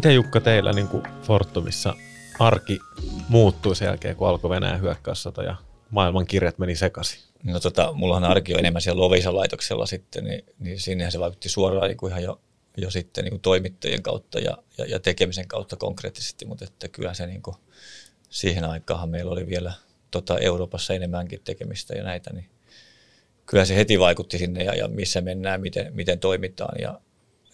Miten Jukka teillä niin kuin Fortumissa arki muuttui sen jälkeen, kun alkoi Venäjän hyökkäyssota ja maailman kirjat meni sekaisin? No tota, mullahan arki on enemmän siellä Lovisan laitoksella sitten, niin, niin sinnehän se vaikutti suoraan niin kuin ihan jo, jo sitten niin kuin toimittajien kautta ja, ja, ja, tekemisen kautta konkreettisesti, mutta että kyllä se niin kuin, siihen aikaan meillä oli vielä tota, Euroopassa enemmänkin tekemistä ja näitä, niin kyllä se heti vaikutti sinne ja, ja missä mennään, miten, miten toimitaan ja,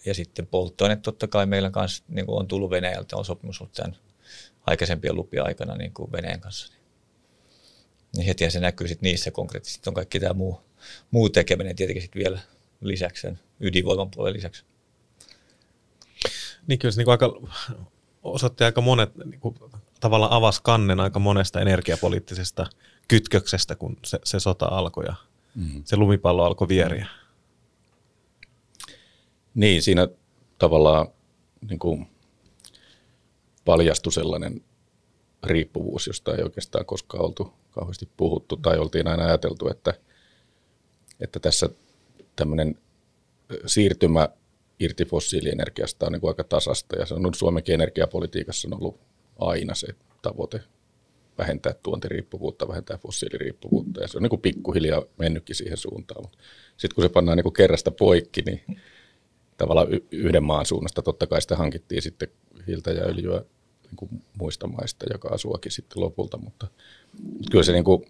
ja sitten polttoaine totta kai meillä kanssa niin kuin on tullut Venäjältä, on sopimus ollut tämän aikaisempien lupia aikana niin kuin Venäjän kanssa. Niin heti se näkyy sitten niissä konkreettisesti. On kaikki tämä muu, muu tekeminen tietenkin sitten vielä lisäksi sen ydinvoiman puolen lisäksi. Niin kyllä se niin aika, osoitti aika monet, niin kuin, tavallaan avasi kannen aika monesta energiapoliittisesta kytköksestä, kun se, se sota alkoi ja mm. se lumipallo alkoi vieriä. Niin, siinä tavallaan niin kuin paljastui sellainen riippuvuus, josta ei oikeastaan koskaan oltu kauheasti puhuttu tai oltiin aina ajateltu, että, että tässä tämmöinen siirtymä irti fossiilienergiasta on niin kuin aika tasasta. Ja se on Suomenkin energiapolitiikassa on ollut aina se tavoite vähentää tuontiriippuvuutta, vähentää fossiiliriippuvuutta. Ja se on niin kuin pikkuhiljaa mennytkin siihen suuntaan, mutta sitten kun se pannaan niin kuin kerrasta poikki, niin tavallaan yhden maan suunnasta totta kai sitä hankittiin sitten hiiltä ja öljyä niin kuin muista maista ja kaasuakin sitten lopulta, mutta kyllä se niin kuin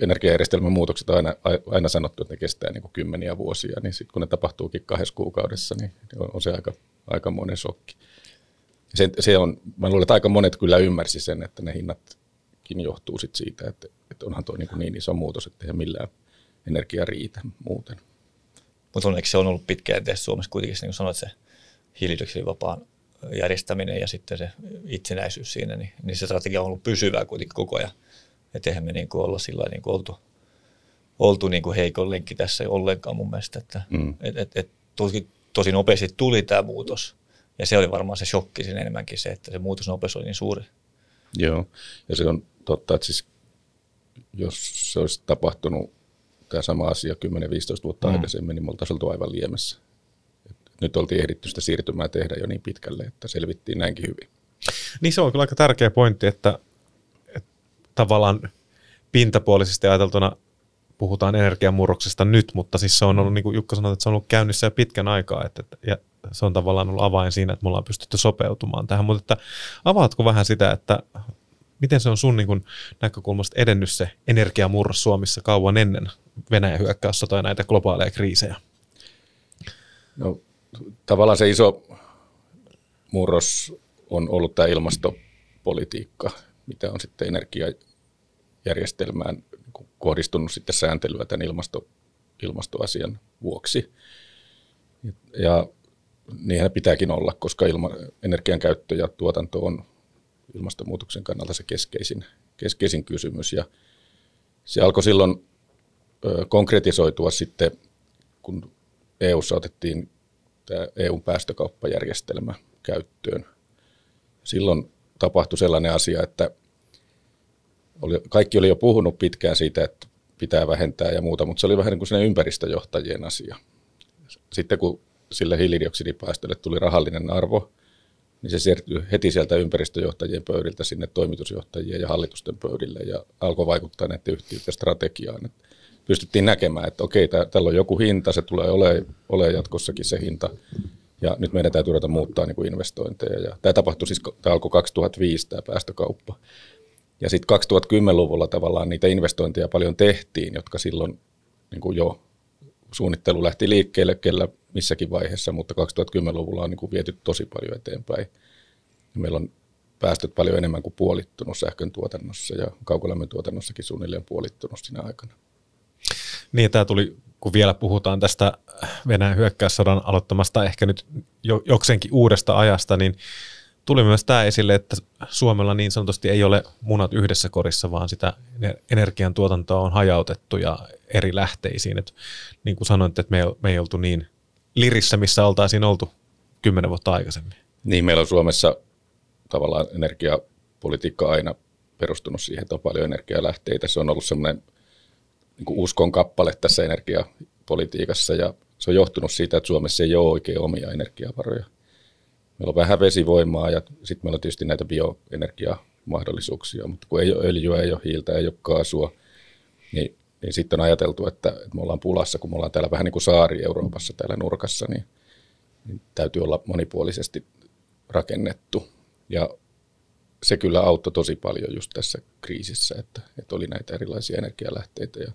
energiajärjestelmän muutokset on aina, aina sanottu, että ne kestää niin kuin kymmeniä vuosia, niin sitten kun ne tapahtuukin kahdessa kuukaudessa, niin on, on se aika, aika monen shokki. Se, se on, mä luulen, että aika monet kyllä ymmärsi sen, että ne hinnatkin johtuu sit siitä, että, että onhan tuo niin, niin iso muutos, että ei millään energia riitä muuten. Mutta onneksi se on ollut pitkään tehdä Suomessa kuitenkin, niin kuin sanoit, se hiilidioksidivapaan järjestäminen ja sitten se itsenäisyys siinä, niin, niin se strategia on ollut pysyvää kuitenkin koko ajan. Että eihän me niin kuin olla sillä niin kuin oltu, oltu niin kuin heikon lenkki tässä ollenkaan mun mielestä. Että, mm. et, et, et, tosi, tosi nopeasti tuli tämä muutos. Ja se oli varmaan se shokki siinä enemmänkin se, että se muutosnopeus oli niin suuri. Joo, ja se on totta, että siis jos se olisi tapahtunut tämä sama asia 10-15 vuotta mm. aikaisemmin, niin me oltaisiin oltu aivan liemessä. Et nyt oltiin ehditty sitä siirtymää tehdä jo niin pitkälle, että selvittiin näinkin hyvin. Niin se on kyllä aika tärkeä pointti, että, että tavallaan pintapuolisesti ajateltuna puhutaan energiamurroksesta nyt, mutta siis se on ollut, niin kuin Jukka sanoi, että se on ollut käynnissä jo pitkän aikaa, että, ja se on tavallaan ollut avain siinä, että me ollaan pystytty sopeutumaan tähän, mutta että avaatko vähän sitä, että miten se on sun niin kuin näkökulmasta edennyt se energiamurros Suomessa kauan ennen Venäjän hyökkäyssota ja näitä globaaleja kriisejä? No, tavallaan se iso murros on ollut tämä ilmastopolitiikka, mitä on sitten energiajärjestelmään kohdistunut sitten sääntelyä tämän ilmasto, ilmastoasian vuoksi. Ja niinhän pitääkin olla, koska ilma, energian käyttö ja tuotanto on ilmastonmuutoksen kannalta se keskeisin, keskeisin kysymys. Ja se alkoi silloin konkretisoitua sitten, kun EUssa otettiin tämä EUn päästökauppajärjestelmä käyttöön. Silloin tapahtui sellainen asia, että oli, kaikki oli jo puhunut pitkään siitä, että pitää vähentää ja muuta, mutta se oli vähän niin kuin ympäristöjohtajien asia. Sitten kun sille hiilidioksidipäästölle tuli rahallinen arvo, niin se siirtyi heti sieltä ympäristöjohtajien pöydiltä sinne toimitusjohtajien ja hallitusten pöydille ja alkoi vaikuttaa näiden yhtiöiden strategiaan. Että pystyttiin näkemään, että okei, tällä on joku hinta, se tulee olemaan ole jatkossakin se hinta, ja nyt meidän täytyy ruveta muuttaa niin kuin investointeja. Ja tämä tapahtui siis, tämä alkoi 2005 tämä päästökauppa. Ja sitten 2010-luvulla tavallaan niitä investointeja paljon tehtiin, jotka silloin niin kuin jo suunnittelu lähti liikkeelle kellä missäkin vaiheessa, mutta 2010-luvulla on niin kuin viety tosi paljon eteenpäin. Meillä on päästöt paljon enemmän kuin puolittunut sähkön tuotannossa ja kaukolämmön tuotannossakin suunnilleen puolittunut siinä aikana. Niin, tämä tuli, kun vielä puhutaan tästä Venäjän hyökkäyssodan aloittamasta ehkä nyt jo, jokseenkin uudesta ajasta, niin tuli myös tämä esille, että Suomella niin sanotusti ei ole munat yhdessä korissa, vaan sitä energiantuotantoa on hajautettu ja eri lähteisiin. Et niin kuin sanoit, että me ei, me ei oltu niin lirissä, missä oltaisiin oltu kymmenen vuotta aikaisemmin. Niin, meillä on Suomessa tavallaan energiapolitiikka aina perustunut siihen, että on paljon energialähteitä. Se on ollut semmoinen niin uskon kappale tässä energiapolitiikassa ja se on johtunut siitä, että Suomessa ei ole oikein omia energiavaroja. meillä on vähän vesivoimaa ja sitten meillä on tietysti näitä bioenergiamahdollisuuksia, mutta kun ei ole öljyä, ei ole hiiltä, ei ole kaasua, niin, niin sitten on ajateltu, että, että me ollaan pulassa, kun me ollaan täällä vähän niin kuin saari Euroopassa täällä nurkassa, niin, niin täytyy olla monipuolisesti rakennettu. Ja se kyllä auttoi tosi paljon just tässä kriisissä, että, että oli näitä erilaisia energialähteitä. Ja,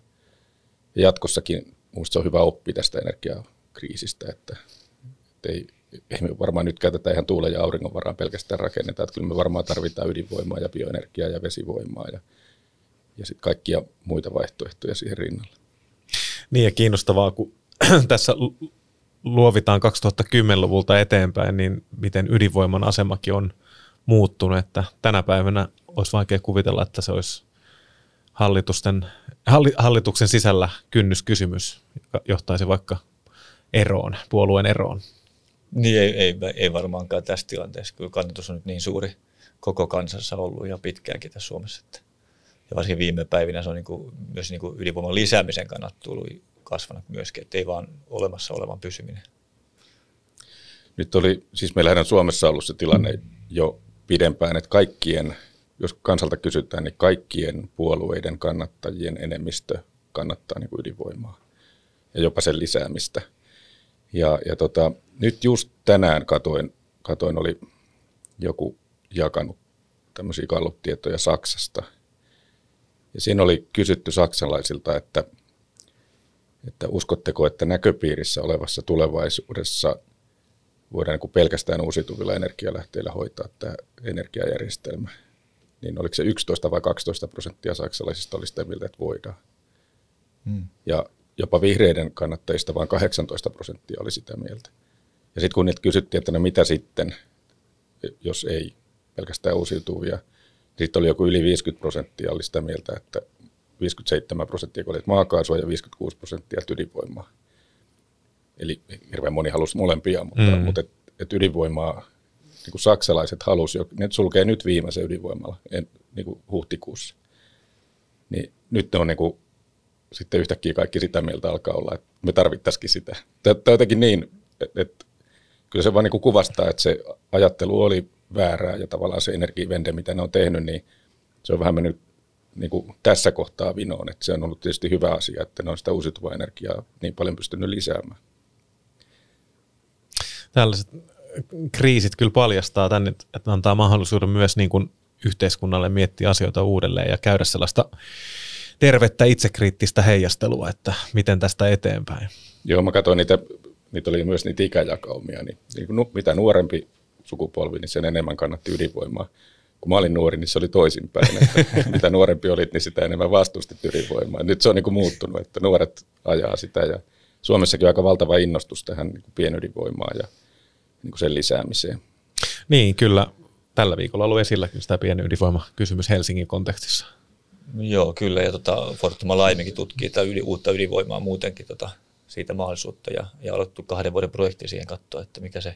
ja jatkossakin minusta se on hyvä oppi tästä energiakriisistä, että, että ei, ei me varmaan nyt käytetä ihan tuulen ja auringon varaan pelkästään rakennetaan, että kyllä me varmaan tarvitaan ydinvoimaa ja bioenergiaa ja vesivoimaa ja, ja sitten kaikkia muita vaihtoehtoja siihen rinnalle. Niin ja kiinnostavaa, kun tässä luovitaan 2010-luvulta eteenpäin, niin miten ydinvoiman asemakin on muuttunut, että tänä päivänä olisi vaikea kuvitella, että se olisi hallitusten, hallituksen sisällä kynnyskysymys, joka johtaisi vaikka eroon, puolueen eroon. Niin ei, ei, ei varmaankaan tässä tilanteessa. Kyllä kannatus on nyt niin suuri koko kansassa ollut ja pitkäänkin tässä Suomessa. Että, ja varsinkin viime päivinä se on niin kuin, myös niin kuin ydinvoiman lisäämisen kannalta tullut kasvanut myöskin, että ei vaan olemassa olevan pysyminen. Nyt oli, siis meillähän on Suomessa ollut se tilanne jo pidempään, että kaikkien, jos kansalta kysytään, niin kaikkien puolueiden kannattajien enemmistö kannattaa niin kuin ydinvoimaa ja jopa sen lisäämistä. Ja, ja tota, nyt just tänään katoin, katoin, oli joku jakanut tämmöisiä kallustietoja Saksasta. Ja siinä oli kysytty saksalaisilta, että, että uskotteko, että näköpiirissä olevassa tulevaisuudessa voidaan niin pelkästään uusiutuvilla energialähteillä hoitaa tämä energiajärjestelmä. Niin oliko se 11 vai 12 prosenttia saksalaisista oli sitä mieltä, että voidaan. Hmm. Ja jopa vihreiden kannattajista vain 18 prosenttia oli sitä mieltä. Ja sitten kun niitä kysyttiin, että no mitä sitten, jos ei pelkästään uusiutuvia, niin sitten oli joku yli 50 prosenttia oli sitä mieltä, että 57 prosenttia oli maakaasua ja 56 prosenttia ydinvoimaa. Eli hirveän moni halusi molempia, mutta, mm. mutta et, et ydinvoimaa niin kuin saksalaiset halusivat, ne sulkee nyt viimeisen ydinvoimalla en, niin kuin huhtikuussa. Niin nyt ne on niin kuin, sitten yhtäkkiä kaikki sitä mieltä alkaa olla, että me tarvittaisikin sitä. Tämä on jotenkin niin, että, että kyllä se vaan niin kuin kuvastaa, että se ajattelu oli väärää ja tavallaan se energiivende, mitä ne on tehnyt, niin se on vähän mennyt niin kuin tässä kohtaa vinoon. Että se on ollut tietysti hyvä asia, että ne on sitä uusiutuvaa energiaa niin paljon pystynyt lisäämään tällaiset kriisit kyllä paljastaa tänne, että antaa mahdollisuuden myös niin kuin yhteiskunnalle miettiä asioita uudelleen ja käydä sellaista tervettä itsekriittistä heijastelua, että miten tästä eteenpäin. Joo, mä katsoin niitä, niitä oli myös niitä ikäjakaumia, niin, niin kuin, mitä nuorempi sukupolvi, niin sen enemmän kannatti ydinvoimaa. Kun mä olin nuori, niin se oli toisinpäin, että mitä nuorempi olit, niin sitä enemmän vastustit ydinvoimaa. Nyt se on niin kuin muuttunut, että nuoret ajaa sitä ja Suomessakin on aika valtava innostus tähän niin pienydinvoimaan ja niin kuin sen lisäämiseen. Niin, kyllä. Tällä viikolla on ollut esillä sitä ydinvoima-kysymys Helsingin kontekstissa. Joo, kyllä. Ja tota, Fortuma Laimekin tutkii tätä yli, uutta ydinvoimaa muutenkin tota, siitä mahdollisuutta ja, ja aloittu kahden vuoden projekti siihen katsoa, että mikä se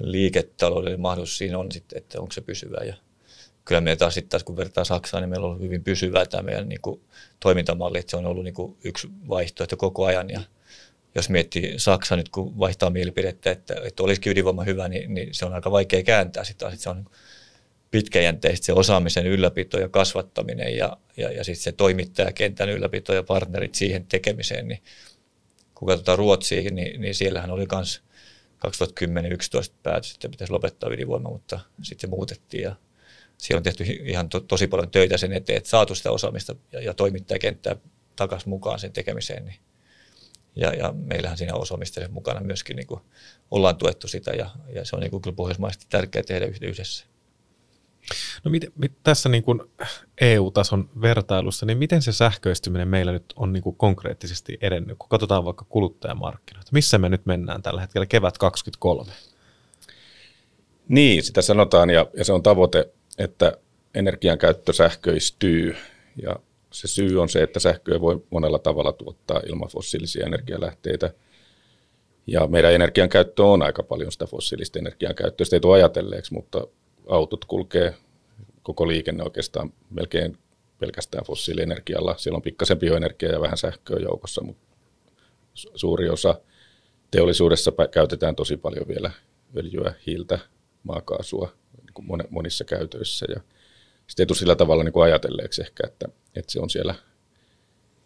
liiketaloudellinen mahdollisuus siinä on sitten, että onko se pysyvää. Ja kyllä meillä taas sitten taas kun vertaa Saksaan, niin meillä on ollut hyvin pysyvää tämä meidän niin kuin, toimintamalli, että se on ollut niin kuin, yksi vaihtoehto koko ajan ja jos miettii Saksa nyt, kun vaihtaa mielipidettä, että, että olisikin ydinvoima hyvä, niin, niin se on aika vaikea kääntää sitä. Sitten se on pitkäjänteistä se osaamisen ylläpito ja kasvattaminen ja, ja, ja sitten se toimittajakentän ylläpito ja partnerit siihen tekemiseen. Niin kun katsotaan Ruotsiin, niin, niin siellähän oli myös 2010-2011 päätös, että pitäisi lopettaa ydinvoima, mutta sitten se muutettiin ja siellä on tehty ihan to, tosi paljon töitä sen eteen, että saatu sitä osaamista ja, ja toimittajakenttää takaisin mukaan sen tekemiseen, niin ja, ja meillähän siinä osaamisten mukana myöskin niin kuin ollaan tuettu sitä ja, ja se on niin kuin kyllä pohjoismaisesti tärkeää tehdä yhdessä. No mit, mit, tässä niin kuin EU-tason vertailussa, niin miten se sähköistyminen meillä nyt on niin kuin konkreettisesti edennyt, kun katsotaan vaikka kuluttajamarkkinoita? Missä me nyt mennään tällä hetkellä kevät 2023? Niin, sitä sanotaan ja, ja se on tavoite, että energian käyttö sähköistyy ja se syy on se, että sähköä voi monella tavalla tuottaa ilman fossiilisia energialähteitä. Ja meidän energian käyttö on aika paljon sitä fossiilista energian käyttöä. Sitä ei tule ajatelleeksi, mutta autot kulkee koko liikenne oikeastaan melkein pelkästään fossiilienergialla. Siellä on pikkasen bioenergiaa ja vähän sähköä joukossa, mutta suuri osa teollisuudessa käytetään tosi paljon vielä öljyä, hiiltä, maakaasua niin monissa käytöissä. Ja sitten ei tule sillä tavalla niin kuin ajatelleeksi ehkä, että, että se on siellä,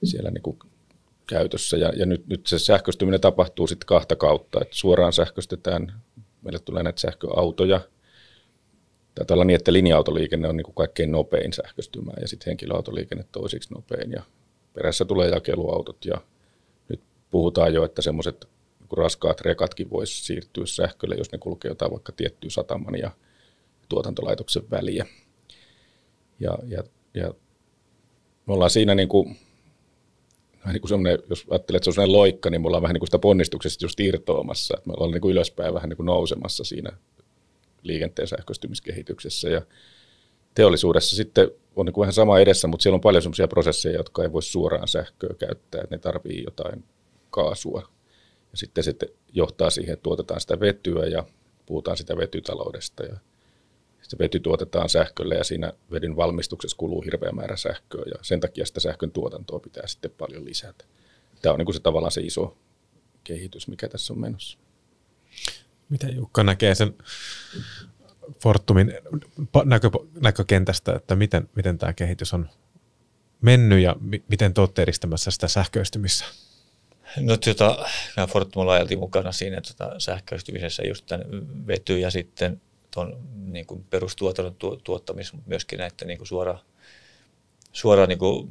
siellä niin kuin käytössä. Ja, ja nyt, nyt se sähköistyminen tapahtuu sitten kahta kautta, että suoraan sähköistetään, meille tulee näitä sähköautoja, Taitaa olla niin, että linja-autoliikenne on niin kuin kaikkein nopein sähköistymään ja sitten henkilöautoliikenne toisiksi nopein ja perässä tulee jakeluautot ja nyt puhutaan jo, että semmoiset niin raskaat rekatkin voisi siirtyä sähkölle, jos ne kulkee jotain vaikka tiettyä sataman ja tuotantolaitoksen väliä. Ja, ja, ja me ollaan siinä niin kuin, niin kuin jos ajattelet, että se on sellainen loikka, niin me ollaan vähän niin kuin sitä ponnistuksesta just irtoamassa. Että me ollaan niin kuin ylöspäin vähän niin kuin nousemassa siinä liikenteen sähköistymiskehityksessä. Ja teollisuudessa sitten on niin kuin vähän sama edessä, mutta siellä on paljon sellaisia prosesseja, jotka ei voi suoraan sähköä käyttää, että ne tarvii jotain kaasua. Ja sitten se johtaa siihen, että tuotetaan sitä vetyä ja puhutaan sitä vetytaloudesta. Ja se vety tuotetaan sähköllä ja siinä vedyn valmistuksessa kuluu hirveä määrä sähköä ja sen takia sitä sähkön tuotantoa pitää sitten paljon lisätä. Tämä on niin kuin se tavallaan se iso kehitys, mikä tässä on menossa. Miten Jukka näkee sen Fortumin näkö, näkökentästä, että miten, miten tämä kehitys on mennyt ja mi, miten te olette edistämässä sitä sähköistymissä? No tota, Fortum on laajalti mukana siinä tota, sähköistymisessä just tämän vety ja sitten tuon niin kuin perustuotannon tu, tuottamis, myöskin näiden niin kuin suora, suora niin kuin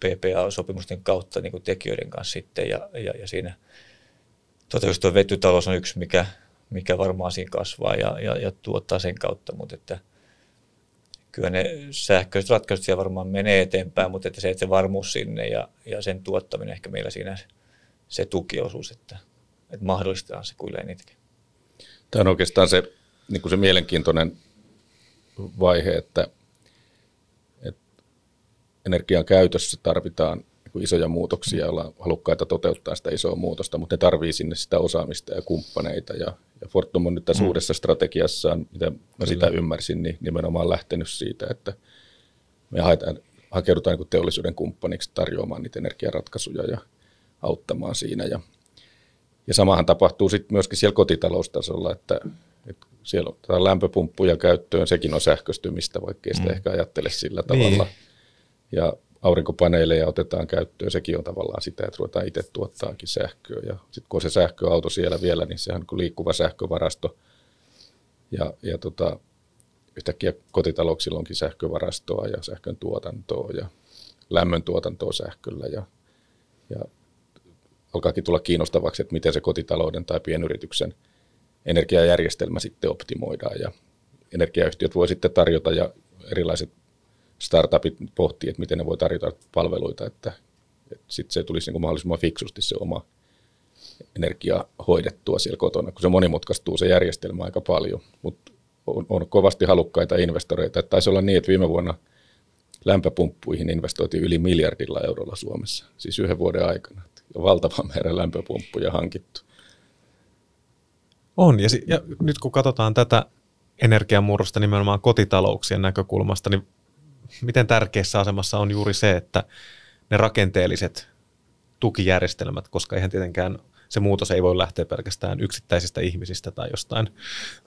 PPA-sopimusten kautta niin kuin tekijöiden kanssa sitten ja, ja, ja siinä just tuo vetytalous on yksi, mikä, mikä varmaan siinä kasvaa ja, ja, ja tuottaa sen kautta, mutta että kyllä ne sähköiset ratkaisut siellä varmaan menee eteenpäin, mutta että se, että se varmuus sinne ja, ja sen tuottaminen ehkä meillä siinä se tukiosuus, että, että mahdollistetaan se kuin niitäkin. Tämä on oikeastaan se, niin kuin se mielenkiintoinen vaihe, että, että energian käytössä tarvitaan kuin isoja muutoksia, ollaan halukkaita toteuttaa sitä isoa muutosta, mutta ne tarvii sinne sitä osaamista ja kumppaneita. Ja, ja Fortum on nyt tässä mm. uudessa strategiassaan, mitä mä Kyllä. sitä ymmärsin, niin nimenomaan lähtenyt siitä, että me haetaan, hakeudutaan niin teollisuuden kumppaniksi tarjoamaan niitä energiaratkaisuja ja auttamaan siinä. Ja, ja samahan tapahtuu sitten myöskin siellä kotitaloustasolla, että, että siellä on lämpöpumppuja käyttöön, sekin on sähköstymistä, vaikka sitä mm. ehkä ajattele sillä tavalla. Niin. Ja aurinkopaneeleja otetaan käyttöön, sekin on tavallaan sitä, että ruvetaan itse tuottaakin sähköä. Ja sitten kun on se sähköauto siellä vielä, niin sehän on liikkuva sähkövarasto. Ja, ja tota, yhtäkkiä kotitalouksilla onkin sähkövarastoa ja sähkön tuotantoa ja lämmön tuotantoa sähköllä. Ja, ja alkaakin tulla kiinnostavaksi, että miten se kotitalouden tai pienyrityksen energiajärjestelmä sitten optimoidaan. Ja energiayhtiöt voi sitten tarjota ja erilaiset startupit pohtii, että miten ne voi tarjota palveluita, että, että sitten se tulisi niin kuin mahdollisimman fiksusti se oma energia hoidettua siellä kotona, kun se monimutkaistuu se järjestelmä aika paljon, mutta on, on kovasti halukkaita investoreita. Että taisi olla niin, että viime vuonna lämpöpumppuihin investoitiin yli miljardilla eurolla Suomessa, siis yhden vuoden aikana. Ja valtava määrä lämpöpumppuja hankittu. On, ja, ja nyt kun katsotaan tätä energiamurrosta nimenomaan kotitalouksien näkökulmasta, niin miten tärkeässä asemassa on juuri se, että ne rakenteelliset tukijärjestelmät, koska eihän tietenkään se muutos ei voi lähteä pelkästään yksittäisistä ihmisistä tai jostain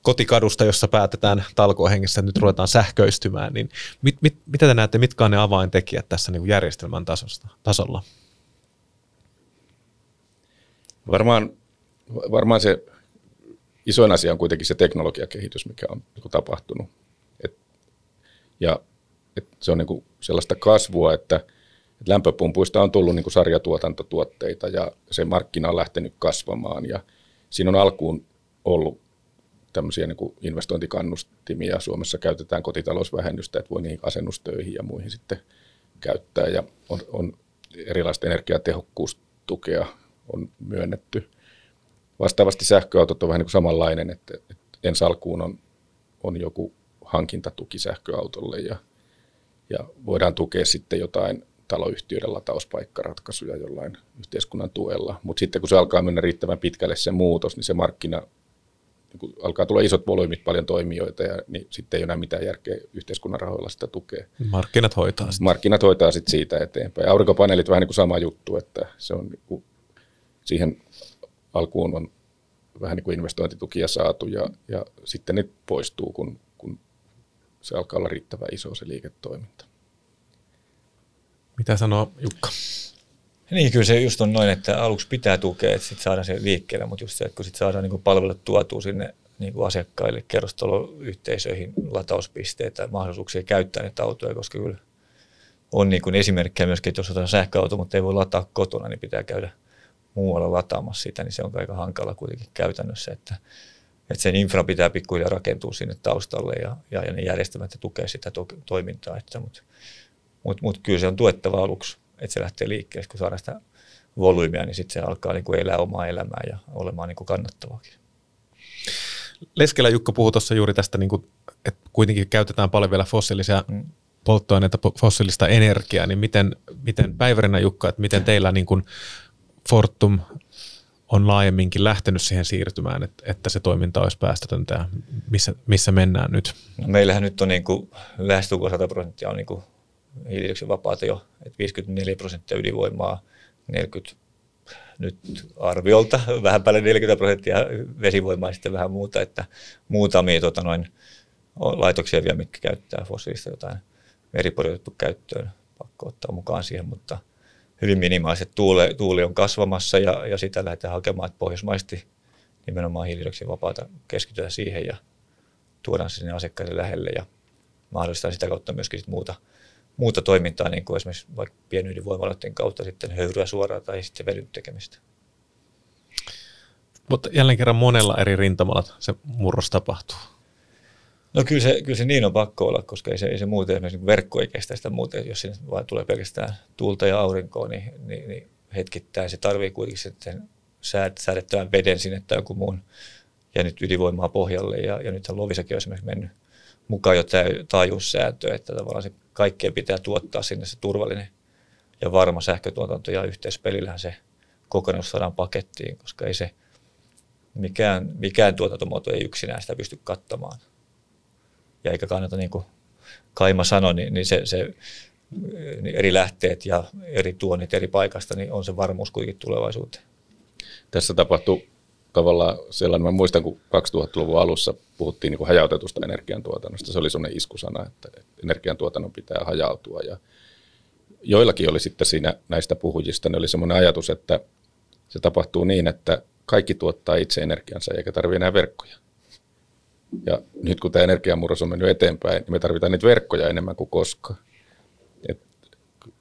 kotikadusta, jossa päätetään talkohengessä, että nyt ruvetaan sähköistymään, niin mit, mit, mitä te näette, mitkä on ne avaintekijät tässä niin kuin järjestelmän tasosta, tasolla? Varmaan, varmaan se isoin asia on kuitenkin se teknologiakehitys, mikä on niin tapahtunut. Et, ja että se on niin kuin sellaista kasvua, että, että lämpöpumpuista on tullut niin kuin sarjatuotantotuotteita ja se markkina on lähtenyt kasvamaan ja siinä on alkuun ollut tämmöisiä niin kuin investointikannustimia. Suomessa käytetään kotitalousvähennystä, että voi niihin asennustöihin ja muihin sitten käyttää ja on, on erilaista energiatehokkuustukea on myönnetty. Vastaavasti sähköautot on vähän niin kuin samanlainen, että, että ensi alkuun on, on joku hankintatuki sähköautolle ja ja voidaan tukea sitten jotain taloyhtiöiden latauspaikkaratkaisuja jollain yhteiskunnan tuella. Mutta sitten kun se alkaa mennä riittävän pitkälle se muutos, niin se markkina, niin kun alkaa tulla isot volyymit, paljon toimijoita, ja niin sitten ei enää mitään järkeä yhteiskunnan rahoilla sitä tukea. Markkinat hoitaa sitä. Markkinat hoitaa sitten siitä eteenpäin. Aurinkopaneelit vähän niin kuin sama juttu, että se on niin kuin, siihen alkuun on vähän niin kuin investointitukia saatu ja, ja sitten ne poistuu, kun, kun se alkaa olla riittävän iso se liiketoiminta. Mitä sanoo Jukka? Niin, kyllä se just on noin, että aluksi pitää tukea, että sitten saadaan se liikkeelle, mutta just se, että kun sitten saadaan niin palvelut tuotua sinne niin kuin asiakkaille, kerrostaloyhteisöihin, latauspisteitä, mahdollisuuksia käyttää näitä autoja, koska kyllä on niin kuin esimerkkejä myöskin, että jos otetaan sähköauto, mutta ei voi lataa kotona, niin pitää käydä muualla lataamassa sitä, niin se on aika hankala kuitenkin käytännössä, että, että sen infra pitää pikkuhiljaa rakentua sinne taustalle ja, ja, ja ne järjestelmät ja tukea sitä to, toimintaa, että, mutta, mutta, mutta kyllä se on tuettava aluksi, että se lähtee liikkeelle, kun saadaan sitä volyymia, niin sitten se alkaa niin kuin elää omaa elämää ja olemaan niin kuin kannattavaakin. Leskelä Jukka puhui tuossa juuri tästä, niin kuin, että kuitenkin käytetään paljon vielä fossiilisia mm. polttoaineita, fossiilista energiaa, niin miten, miten päivärinä Jukka, että miten teillä niin kuin Fortum on laajemminkin lähtenyt siihen siirtymään, että, että se toiminta olisi päästötöntä ja missä, missä mennään nyt? No meillähän nyt on niin kuin, lähestulkoon 100 prosenttia on niin kuin vapaata jo, että 54 prosenttia ydinvoimaa, 40 nyt arviolta vähän päälle 40 prosenttia vesivoimaa ja sitten vähän muuta, että muutamia tota noin, laitoksia vielä, mitkä käyttää fossiilista jotain meripori käyttöön, pakko ottaa mukaan siihen, mutta hyvin minimaaliset. Tuuli, tuuli on kasvamassa ja, ja sitä lähdetään hakemaan, että pohjoismaisesti nimenomaan hiilidioksidin vapaata keskitytään siihen ja tuodaan sinne asiakkaille lähelle ja mahdollistaa sitä kautta myöskin sit muuta, muuta toimintaa, niin kuin esimerkiksi vaikka pienydinvoimaloiden kautta sitten höyryä suoraan tai sitten vedyn tekemistä. Mutta jälleen kerran monella eri rintamalla se murros tapahtuu. No kyllä se, kyllä se niin on pakko olla, koska ei se, ei se muuten, esimerkiksi verkko ei kestä sitä muuten, jos sinne vaan tulee pelkästään tuulta ja aurinkoa, niin, niin, niin hetkittäin se tarvii kuitenkin sitten säädettävän veden sinne tai joku muun ja nyt ydinvoimaa pohjalle. Ja, ja nythän Lovisakin on esimerkiksi mennyt mukaan jo taajuussääntö, että tavallaan se kaikkeen pitää tuottaa sinne se turvallinen ja varma sähkötuotanto ja yhteispelillähän se kokonaisuus saadaan pakettiin, koska ei se mikään, mikään tuotantomuoto ei yksinään sitä pysty kattamaan ja eikä kannata, niin kuin Kaima sanoi, niin, niin se, se niin eri lähteet ja eri tuonnit eri paikasta, niin on se varmuus kuitenkin tulevaisuuteen. Tässä tapahtui tavallaan sellainen, mä muistan, kun 2000-luvun alussa puhuttiin niin kuin hajautetusta energiantuotannosta, se oli sellainen iskusana, että energiantuotannon pitää hajautua ja joillakin oli sitten siinä näistä puhujista, ne oli semmoinen ajatus, että se tapahtuu niin, että kaikki tuottaa itse energiansa eikä tarvitse enää verkkoja. Ja nyt kun tämä energiamurros on mennyt eteenpäin, niin me tarvitaan niitä verkkoja enemmän kuin koskaan. Et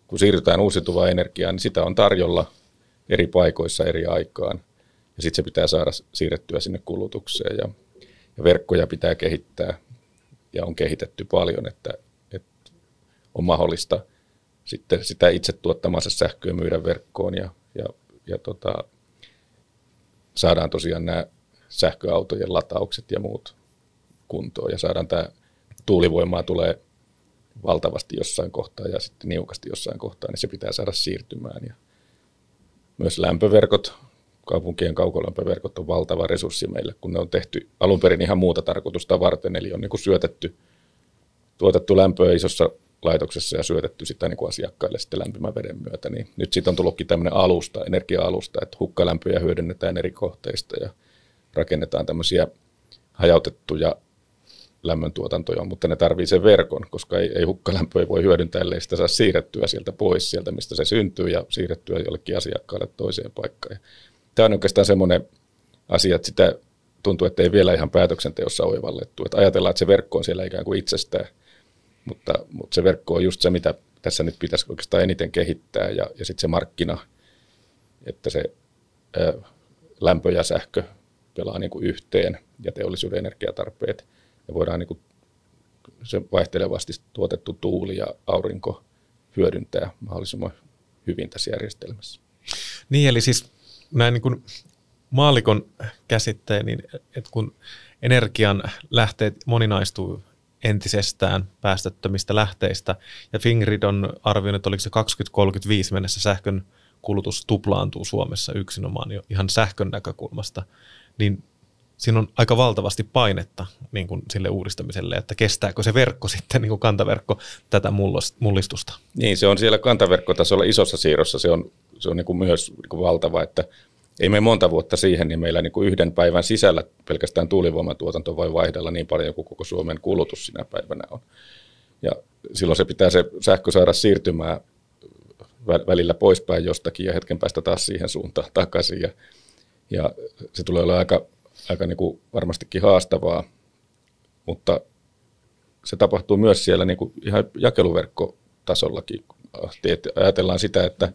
kun siirrytään uusiutuvaan energiaan, niin sitä on tarjolla eri paikoissa eri aikaan. Ja sitten se pitää saada siirrettyä sinne kulutukseen. Ja, ja verkkoja pitää kehittää ja on kehitetty paljon, että, että on mahdollista sitten sitä itse tuottamansa sähköä myydä verkkoon ja, ja, ja tota, saadaan tosiaan nämä sähköautojen lataukset ja muut kuntoon ja saadaan tämä tuulivoimaa tulee valtavasti jossain kohtaa ja sitten niukasti jossain kohtaa, niin se pitää saada siirtymään. Ja myös lämpöverkot, kaupunkien kaukolämpöverkot on valtava resurssi meille, kun ne on tehty alun perin ihan muuta tarkoitusta varten, eli on niin kuin syötetty, tuotettu lämpöä isossa laitoksessa ja syötetty sitä niin kuin asiakkaille sitten lämpimän veden myötä. Niin nyt siitä on tullutkin tämmöinen alusta, energia-alusta, että hukkalämpöjä hyödynnetään eri kohteista ja rakennetaan tämmöisiä hajautettuja lämmöntuotantoja, mutta ne tarvii sen verkon, koska ei, ei hukkalämpöä voi hyödyntää, ellei sitä saa siirrettyä sieltä pois, sieltä mistä se syntyy ja siirrettyä jollekin asiakkaalle toiseen paikkaan. Ja tämä on oikeastaan semmoinen asia, että sitä tuntuu, että ei vielä ihan päätöksenteossa oivallettu. Että ajatellaan, että se verkko on siellä ikään kuin itsestään, mutta, mutta se verkko on just se, mitä tässä nyt pitäisi oikeastaan eniten kehittää ja, ja sitten se markkina, että se ää, lämpö ja sähkö pelaa niin kuin yhteen ja teollisuuden energiatarpeet – ja voidaan niin kuin se vaihtelevasti tuotettu tuuli ja aurinko hyödyntää mahdollisimman hyvin tässä järjestelmässä. Niin, eli siis näin niin kuin maalikon käsitteen, niin että kun energian lähteet moninaistuu entisestään päästöttömistä lähteistä, ja Fingrid on arvioinut, että oliko se 2035 mennessä sähkön kulutus tuplaantuu Suomessa yksinomaan jo ihan sähkön näkökulmasta, niin siinä on aika valtavasti painetta niin kuin sille uudistamiselle, että kestääkö se verkko sitten, niin kuin kantaverkko, tätä mullistusta. Niin, se on siellä kantaverkkotasolla isossa siirrossa, se on, se on niin kuin myös niin kuin valtava, että ei me monta vuotta siihen, niin meillä niin kuin yhden päivän sisällä pelkästään tuulivoimatuotanto voi vaihdella niin paljon kuin koko Suomen kulutus sinä päivänä on. Ja silloin se pitää se sähkö saada siirtymään välillä poispäin jostakin ja hetken päästä taas siihen suuntaan takaisin. Ja, ja se tulee olla aika, aika niin kuin varmastikin haastavaa, mutta se tapahtuu myös siellä niin kuin ihan jakeluverkkotasollakin. Ajatellaan sitä, että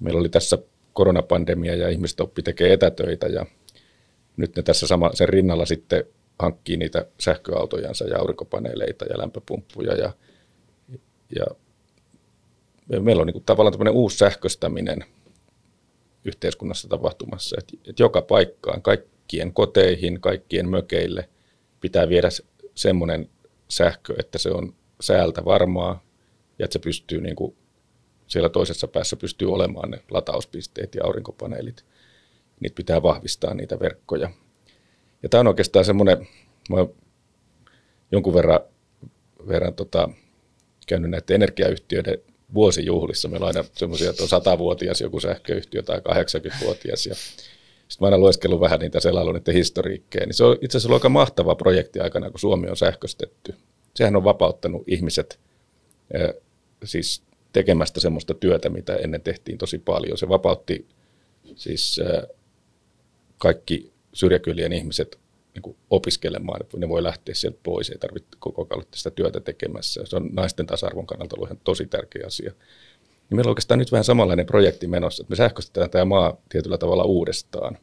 meillä oli tässä koronapandemia ja ihmiset oppi tekee etätöitä ja nyt ne tässä sama, sen rinnalla sitten hankkii niitä sähköautojansa ja aurinkopaneeleita ja lämpöpumppuja ja, ja meillä on niin kuin tavallaan tämmöinen uusi sähköstäminen yhteiskunnassa tapahtumassa, että, että joka paikkaan, kaikkien koteihin, kaikkien mökeille pitää viedä semmoinen sähkö, että se on säältä varmaa ja että se pystyy niin kuin siellä toisessa päässä pystyy olemaan ne latauspisteet ja aurinkopaneelit. Niitä pitää vahvistaa niitä verkkoja. Ja tämä on oikeastaan semmoinen, mä jonkun verran, verran tota, käynyt näiden energiayhtiöiden vuosijuhlissa. Meillä on aina semmoisia, että on satavuotias joku sähköyhtiö tai 80-vuotias. Ja sitten mä aina lueskellut vähän niitä selailu niiden. Niin se on itse asiassa ollut aika mahtava projekti aikana, kun Suomi on sähköstetty. Sehän on vapauttanut ihmiset siis tekemästä semmoista työtä, mitä ennen tehtiin tosi paljon. Se vapautti siis kaikki syrjäkylien ihmiset niin opiskelemaan, että ne voi lähteä sieltä pois, ei tarvitse koko ajan sitä työtä tekemässä. Se on naisten tasa-arvon kannalta ollut ihan tosi tärkeä asia. Ja meillä on oikeastaan nyt vähän samanlainen projekti menossa, että me sähköistetään tämä maa tietyllä tavalla uudestaan.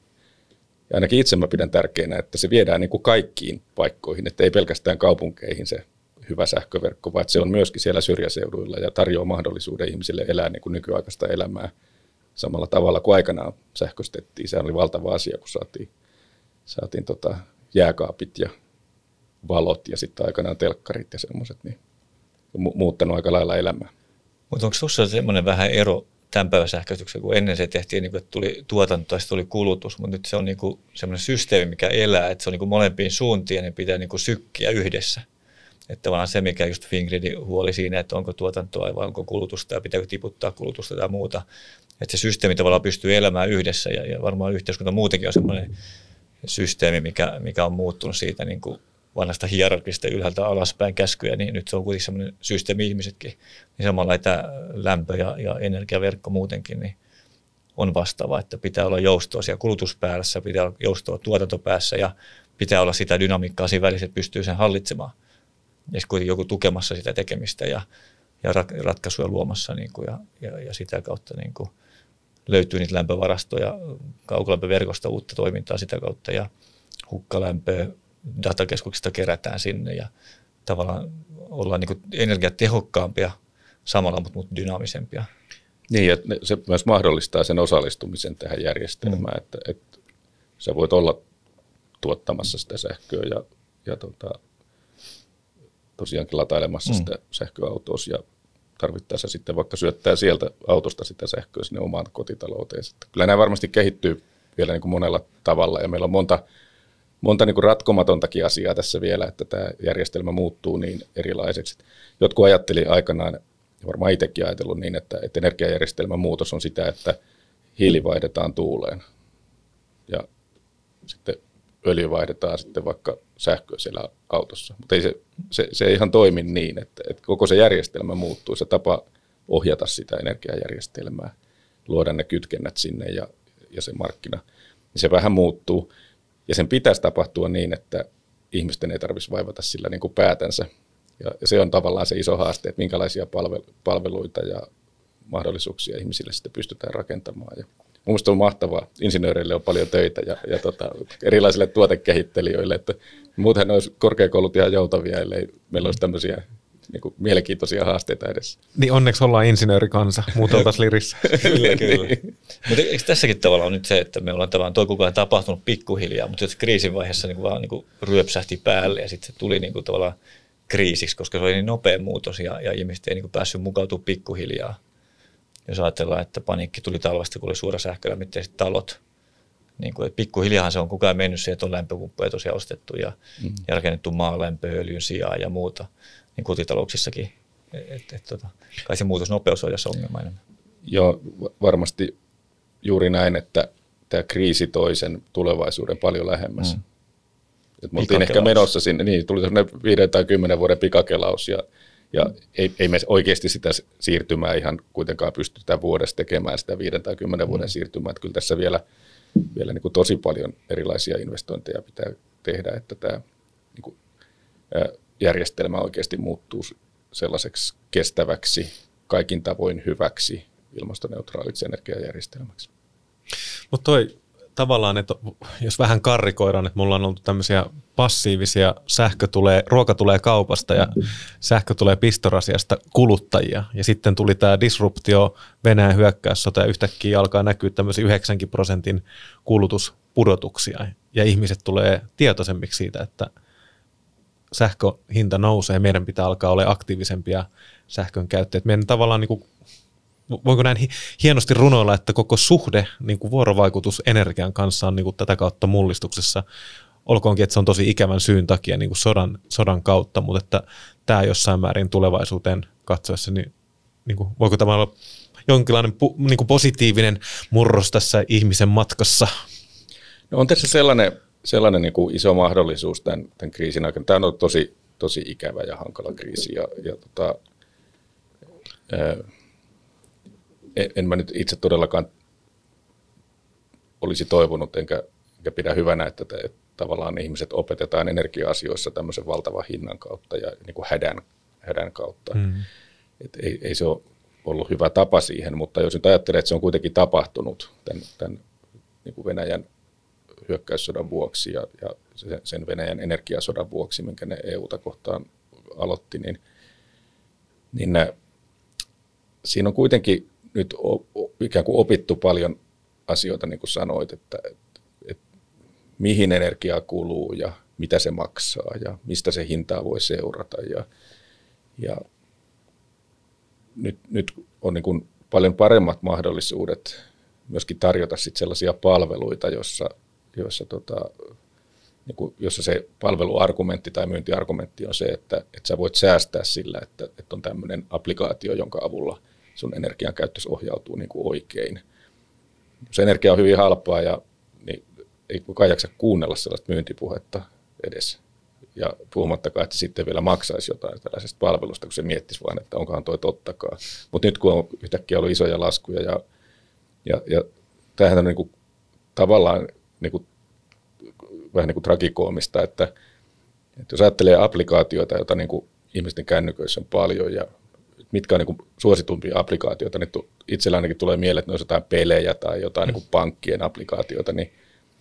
Ja ainakin itse mä pidän tärkeänä, että se viedään niin kuin kaikkiin paikkoihin, että ei pelkästään kaupunkeihin se hyvä sähköverkko, vaan se on myöskin siellä syrjäseuduilla ja tarjoaa mahdollisuuden ihmisille elää niin kuin nykyaikaista elämää samalla tavalla kuin aikanaan sähköistettiin. Se oli valtava asia, kun saatiin, saatiin tota jääkaapit ja valot ja sitten aikanaan telkkarit ja semmoiset, niin mu- muuttanut aika lailla elämää. Mutta onko sinussa semmoinen vähän ero tämän päivän sähköistyksen, kun ennen se tehtiin, niin kuin, että tuli tuotanto ja tuli kulutus, mutta nyt se on niin kuin semmoinen systeemi, mikä elää, että se on niin kuin molempiin suuntiin ja ne pitää niin kuin sykkiä yhdessä. Että vaan se, mikä just Fingridin huoli siinä, että onko tuotantoa vai onko kulutusta ja pitääkö tiputtaa kulutusta tai muuta. Että se systeemi tavallaan pystyy elämään yhdessä ja, ja varmaan yhteiskunta muutenkin on semmoinen systeemi, mikä, mikä on muuttunut siitä niin kuin vanhasta hierarkista ylhäältä alaspäin käskyjä, niin nyt se on kuitenkin semmoinen systeemi ihmisetkin. Niin samalla tämä lämpö- ja, ja energiaverkko muutenkin niin on vastaava, että pitää olla joustoa siellä kulutuspäässä, pitää olla joustoa tuotantopäässä ja pitää olla sitä dynamiikkaa siinä välissä, että pystyy sen hallitsemaan. Ja kuitenkin joku tukemassa sitä tekemistä ja, ja ratkaisuja luomassa niin kuin, ja, ja, ja sitä kautta niin kuin, löytyy niitä lämpövarastoja, kaukolämpöverkosta uutta toimintaa sitä kautta ja hukkalämpöä datakeskuksista kerätään sinne ja tavallaan ollaan niin energiatehokkaampia samalla, mutta, mutta dynaamisempia. Niin, että se myös mahdollistaa sen osallistumisen tähän järjestelmään, mm. että, että sä voit olla tuottamassa sitä sähköä ja, ja tota, tosiaankin latailemassa mm. sitä sähköautoa ja tarvittaessa sitten vaikka syöttää sieltä autosta sitä sähköä sinne omaan kotitalouteen. Kyllä nämä varmasti kehittyy vielä niin kuin monella tavalla ja meillä on monta, monta niin kuin ratkomatontakin asiaa tässä vielä, että tämä järjestelmä muuttuu niin erilaiseksi. Jotkut ajatteli aikanaan, ja varmaan itsekin ajatellut niin, että, että energiajärjestelmän muutos on sitä, että hiili vaihdetaan tuuleen. Ja sitten öljy vaihdetaan sitten vaikka sähköä siellä autossa. Mutta ei se, se, se ei ihan toimi niin, että, että koko se järjestelmä muuttuu, se tapa ohjata sitä energiajärjestelmää, luoda ne kytkennät sinne ja, ja se markkina, niin se vähän muuttuu. Ja sen pitäisi tapahtua niin, että ihmisten ei tarvitsisi vaivata sillä niin kuin päätänsä. Ja, se on tavallaan se iso haaste, että minkälaisia palveluita ja mahdollisuuksia ihmisille sitten pystytään rakentamaan. Ja Mielestäni on mahtavaa. Insinööreille on paljon töitä ja, ja tota, erilaisille tuotekehittelijöille. Että muutenhan olisi korkeakoulut ihan joutavia, ellei meillä olisi tämmöisiä niin kuin mielenkiintoisia haasteita edessä. Niin onneksi ollaan insinöörikansa, muuten oltaisiin lirissä. kyllä, kyllä. Mutta eikö tässäkin tavalla on nyt se, että me ollaan tämän toi kukaan tapahtunut pikkuhiljaa, mutta se kriisin vaiheessa niin kuin vaan niin kuin ryöpsähti päälle ja sitten se tuli niin kuin tavallaan kriisiksi, koska se oli niin nopea muutos ja, ja ihmiset ei niin kuin päässyt mukautumaan pikkuhiljaa jos ajatellaan, että paniikki tuli talvesta, kun oli suora sähkölämmitteiset talot, niin kuin, että pikkuhiljaa se on kukaan mennyt siihen, että on lämpöpumppuja tosiaan ostettu ja, mm. ja rakennettu maalämpööljyn sijaan ja muuta, niin kotitalouksissakin. Et, et, tota, kai se muutosnopeus on jos ongelma enemmän. Joo, varmasti juuri näin, että tämä kriisi toi sen tulevaisuuden paljon lähemmäs. Mm. Et me oltiin ehkä menossa sinne, niin tuli sellainen viiden tai kymmenen vuoden pikakelaus ja, ja ei, ei me oikeasti sitä siirtymää ihan kuitenkaan pystytä vuodessa tekemään sitä viiden tai kymmenen vuoden mm. siirtymää. Että kyllä tässä vielä, vielä niin kuin tosi paljon erilaisia investointeja pitää tehdä, että tämä niin kuin, järjestelmä oikeasti muuttuu sellaiseksi kestäväksi, kaikin tavoin hyväksi ilmastoneutraaliksi energiajärjestelmäksi. Mutta toi tavallaan, että jos vähän karrikoidaan, että mulla on ollut tämmöisiä passiivisia, sähkö tulee, ruoka tulee kaupasta ja sähkö tulee pistorasiasta kuluttajia. Ja sitten tuli tämä disruptio, Venäjän hyökkäyssota ja yhtäkkiä alkaa näkyä tämmöisiä 9 prosentin kulutuspudotuksia. Ja ihmiset tulee tietoisemmiksi siitä, että sähköhinta nousee, meidän pitää alkaa olla aktiivisempia sähkön käyttäjät. Meidän tavallaan niin kuin voinko näin hienosti runoilla, että koko suhde, niin kuin vuorovaikutus energian kanssa on niin kuin tätä kautta mullistuksessa. Olkoonkin, että se on tosi ikävän syyn takia niin kuin sodan, sodan kautta, mutta että tämä jossain määrin tulevaisuuteen katsoessa, niin, niin kuin, voiko tämä olla jonkinlainen niin kuin positiivinen murros tässä ihmisen matkassa? No on tässä sellainen, sellainen niin kuin iso mahdollisuus tämän, tämän kriisin aikana. Tämä on ollut tosi, tosi ikävä ja hankala kriisi ja, ja tota, ää, en, en mä nyt itse todellakaan olisi toivonut, enkä, enkä pidä hyvänä, että, te, että tavallaan ihmiset opetetaan energia-asioissa tämmöisen valtavan hinnan kautta ja niin kuin hädän, hädän kautta. Mm. Et ei, ei se ole ollut hyvä tapa siihen, mutta jos nyt ajattelee, että se on kuitenkin tapahtunut tämän, tämän niin kuin Venäjän hyökkäyssodan vuoksi ja, ja sen Venäjän energiasodan vuoksi, minkä ne EUta kohtaan aloitti, niin, niin nä, siinä on kuitenkin nyt ikään kuin opittu paljon asioita, niin kuin sanoit, että, että, että mihin energiaa kuluu ja mitä se maksaa ja mistä se hintaa voi seurata. Ja, ja nyt, nyt on niin kuin paljon paremmat mahdollisuudet myöskin tarjota sit sellaisia palveluita, jossa, jossa, tota, niin kuin, jossa se palveluargumentti tai myyntiargumentti on se, että, että sä voit säästää sillä, että, että on tämmöinen applikaatio, jonka avulla – sun energian käyttö ohjautuu niin kuin oikein. Jos energia on hyvin halpaa, ja, niin ei kukaan jaksa kuunnella sellaista myyntipuhetta edes. Ja puhumattakaan, että sitten vielä maksaisi jotain tällaisesta palvelusta, kun se miettisi vaan, että onkohan toi tottakaan. Mutta nyt kun on yhtäkkiä ollut isoja laskuja ja, ja, ja tämähän on niin kuin, tavallaan niin kuin, vähän niin kuin tragikoomista, että, että jos ajattelee applikaatioita, joita niin kuin ihmisten kännyköissä on paljon ja mitkä on niin suositumpia applikaatioita. Nyt itsellä ainakin tulee mieleen, että ne olisi jotain pelejä tai jotain mm. niin pankkien applikaatioita, niin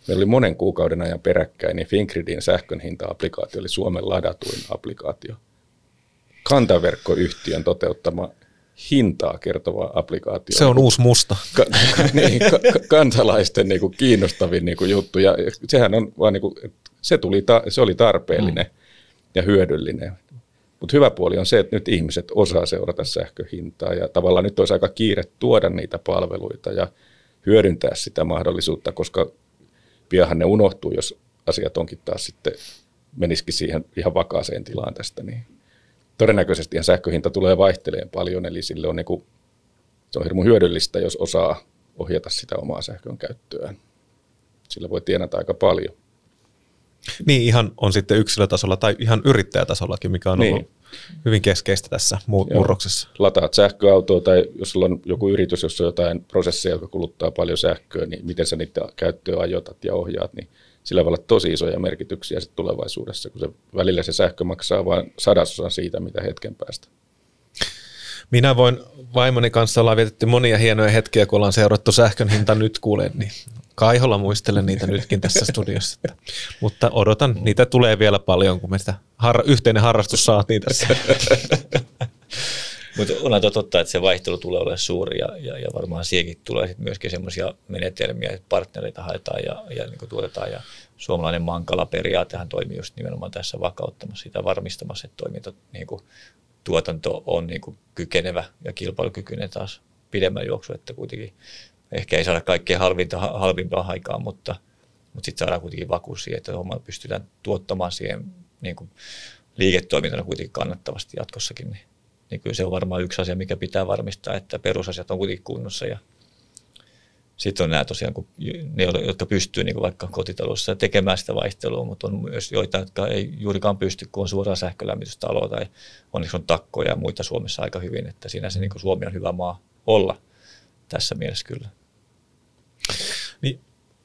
meillä oli monen kuukauden ajan peräkkäin, niin Fingridin sähkön hinta-applikaatio oli Suomen ladatuin applikaatio. Kantaverkkoyhtiön toteuttama hintaa kertova applikaatio. Se on uusi musta. Ka- niin, ka- kansalaisten niin kuin kiinnostavin niin kuin juttu. Ja sehän on vaan, niin kuin, se, tuli ta- se oli tarpeellinen mm. ja hyödyllinen. Mutta hyvä puoli on se, että nyt ihmiset osaa seurata sähköhintaa ja tavallaan nyt olisi aika kiire tuoda niitä palveluita ja hyödyntää sitä mahdollisuutta, koska piahan ne unohtuu, jos asiat onkin taas sitten menisikin siihen ihan vakaaseen tilaan tästä, niin todennäköisesti sähköhinta tulee vaihteleen paljon, eli sille on niinku, se on hirmu hyödyllistä, jos osaa ohjata sitä omaa sähkön käyttöään. Sillä voi tienata aika paljon. Niin ihan on sitten yksilötasolla tai ihan yrittäjätasollakin, mikä on niin. ollut hyvin keskeistä tässä mu- murroksessa. Lataat sähköautoa tai jos sulla on joku yritys, jossa on jotain prosesseja, joka kuluttaa paljon sähköä, niin miten sä niitä käyttöä ajotat ja ohjaat, niin sillä voi olla tosi isoja merkityksiä sitten tulevaisuudessa, kun se välillä se sähkö maksaa vain sadasosan siitä, mitä hetken päästä. Minä voin vaimoni kanssa olla vietetty monia hienoja hetkiä, kun ollaan seurattu sähkön hinta nyt kuulen, niin Kaiholla muistelen niitä nytkin tässä studiossa. Mutta odotan, niitä tulee vielä paljon, kun me sitä har- yhteinen harrastus saatiin tässä. Mutta onhan totta, että se vaihtelu tulee olemaan suuri ja, ja, ja varmaan siihenkin tulee sit myöskin semmoisia menetelmiä, että partnereita haetaan ja, ja niin tuotetaan. Ja suomalainen mankala-periaatehan toimii just nimenomaan tässä vakauttamassa sitä varmistamassa, että toiminta, niin kuin, tuotanto on niin kuin kykenevä ja kilpailukykyinen taas pidemmän juoksu, että kuitenkin ehkä ei saada kaikkein halvinta, halvimpaa aikaa, mutta, mutta sitten saadaan kuitenkin vakuus siihen, että homma pystytään tuottamaan siihen niin kuin liiketoimintana kuitenkin kannattavasti jatkossakin. Niin, niin kyllä se on varmaan yksi asia, mikä pitää varmistaa, että perusasiat on kuitenkin kunnossa ja, sitten on nämä tosiaan, kun ne, jotka pystyy niin vaikka kotitalossa tekemään sitä vaihtelua, mutta on myös joita, jotka ei juurikaan pysty, kun on suoraan sähkölämmitystalo tai onneksi on takkoja ja muita Suomessa aika hyvin, että siinä se niin Suomi on hyvä maa olla tässä mielessä kyllä.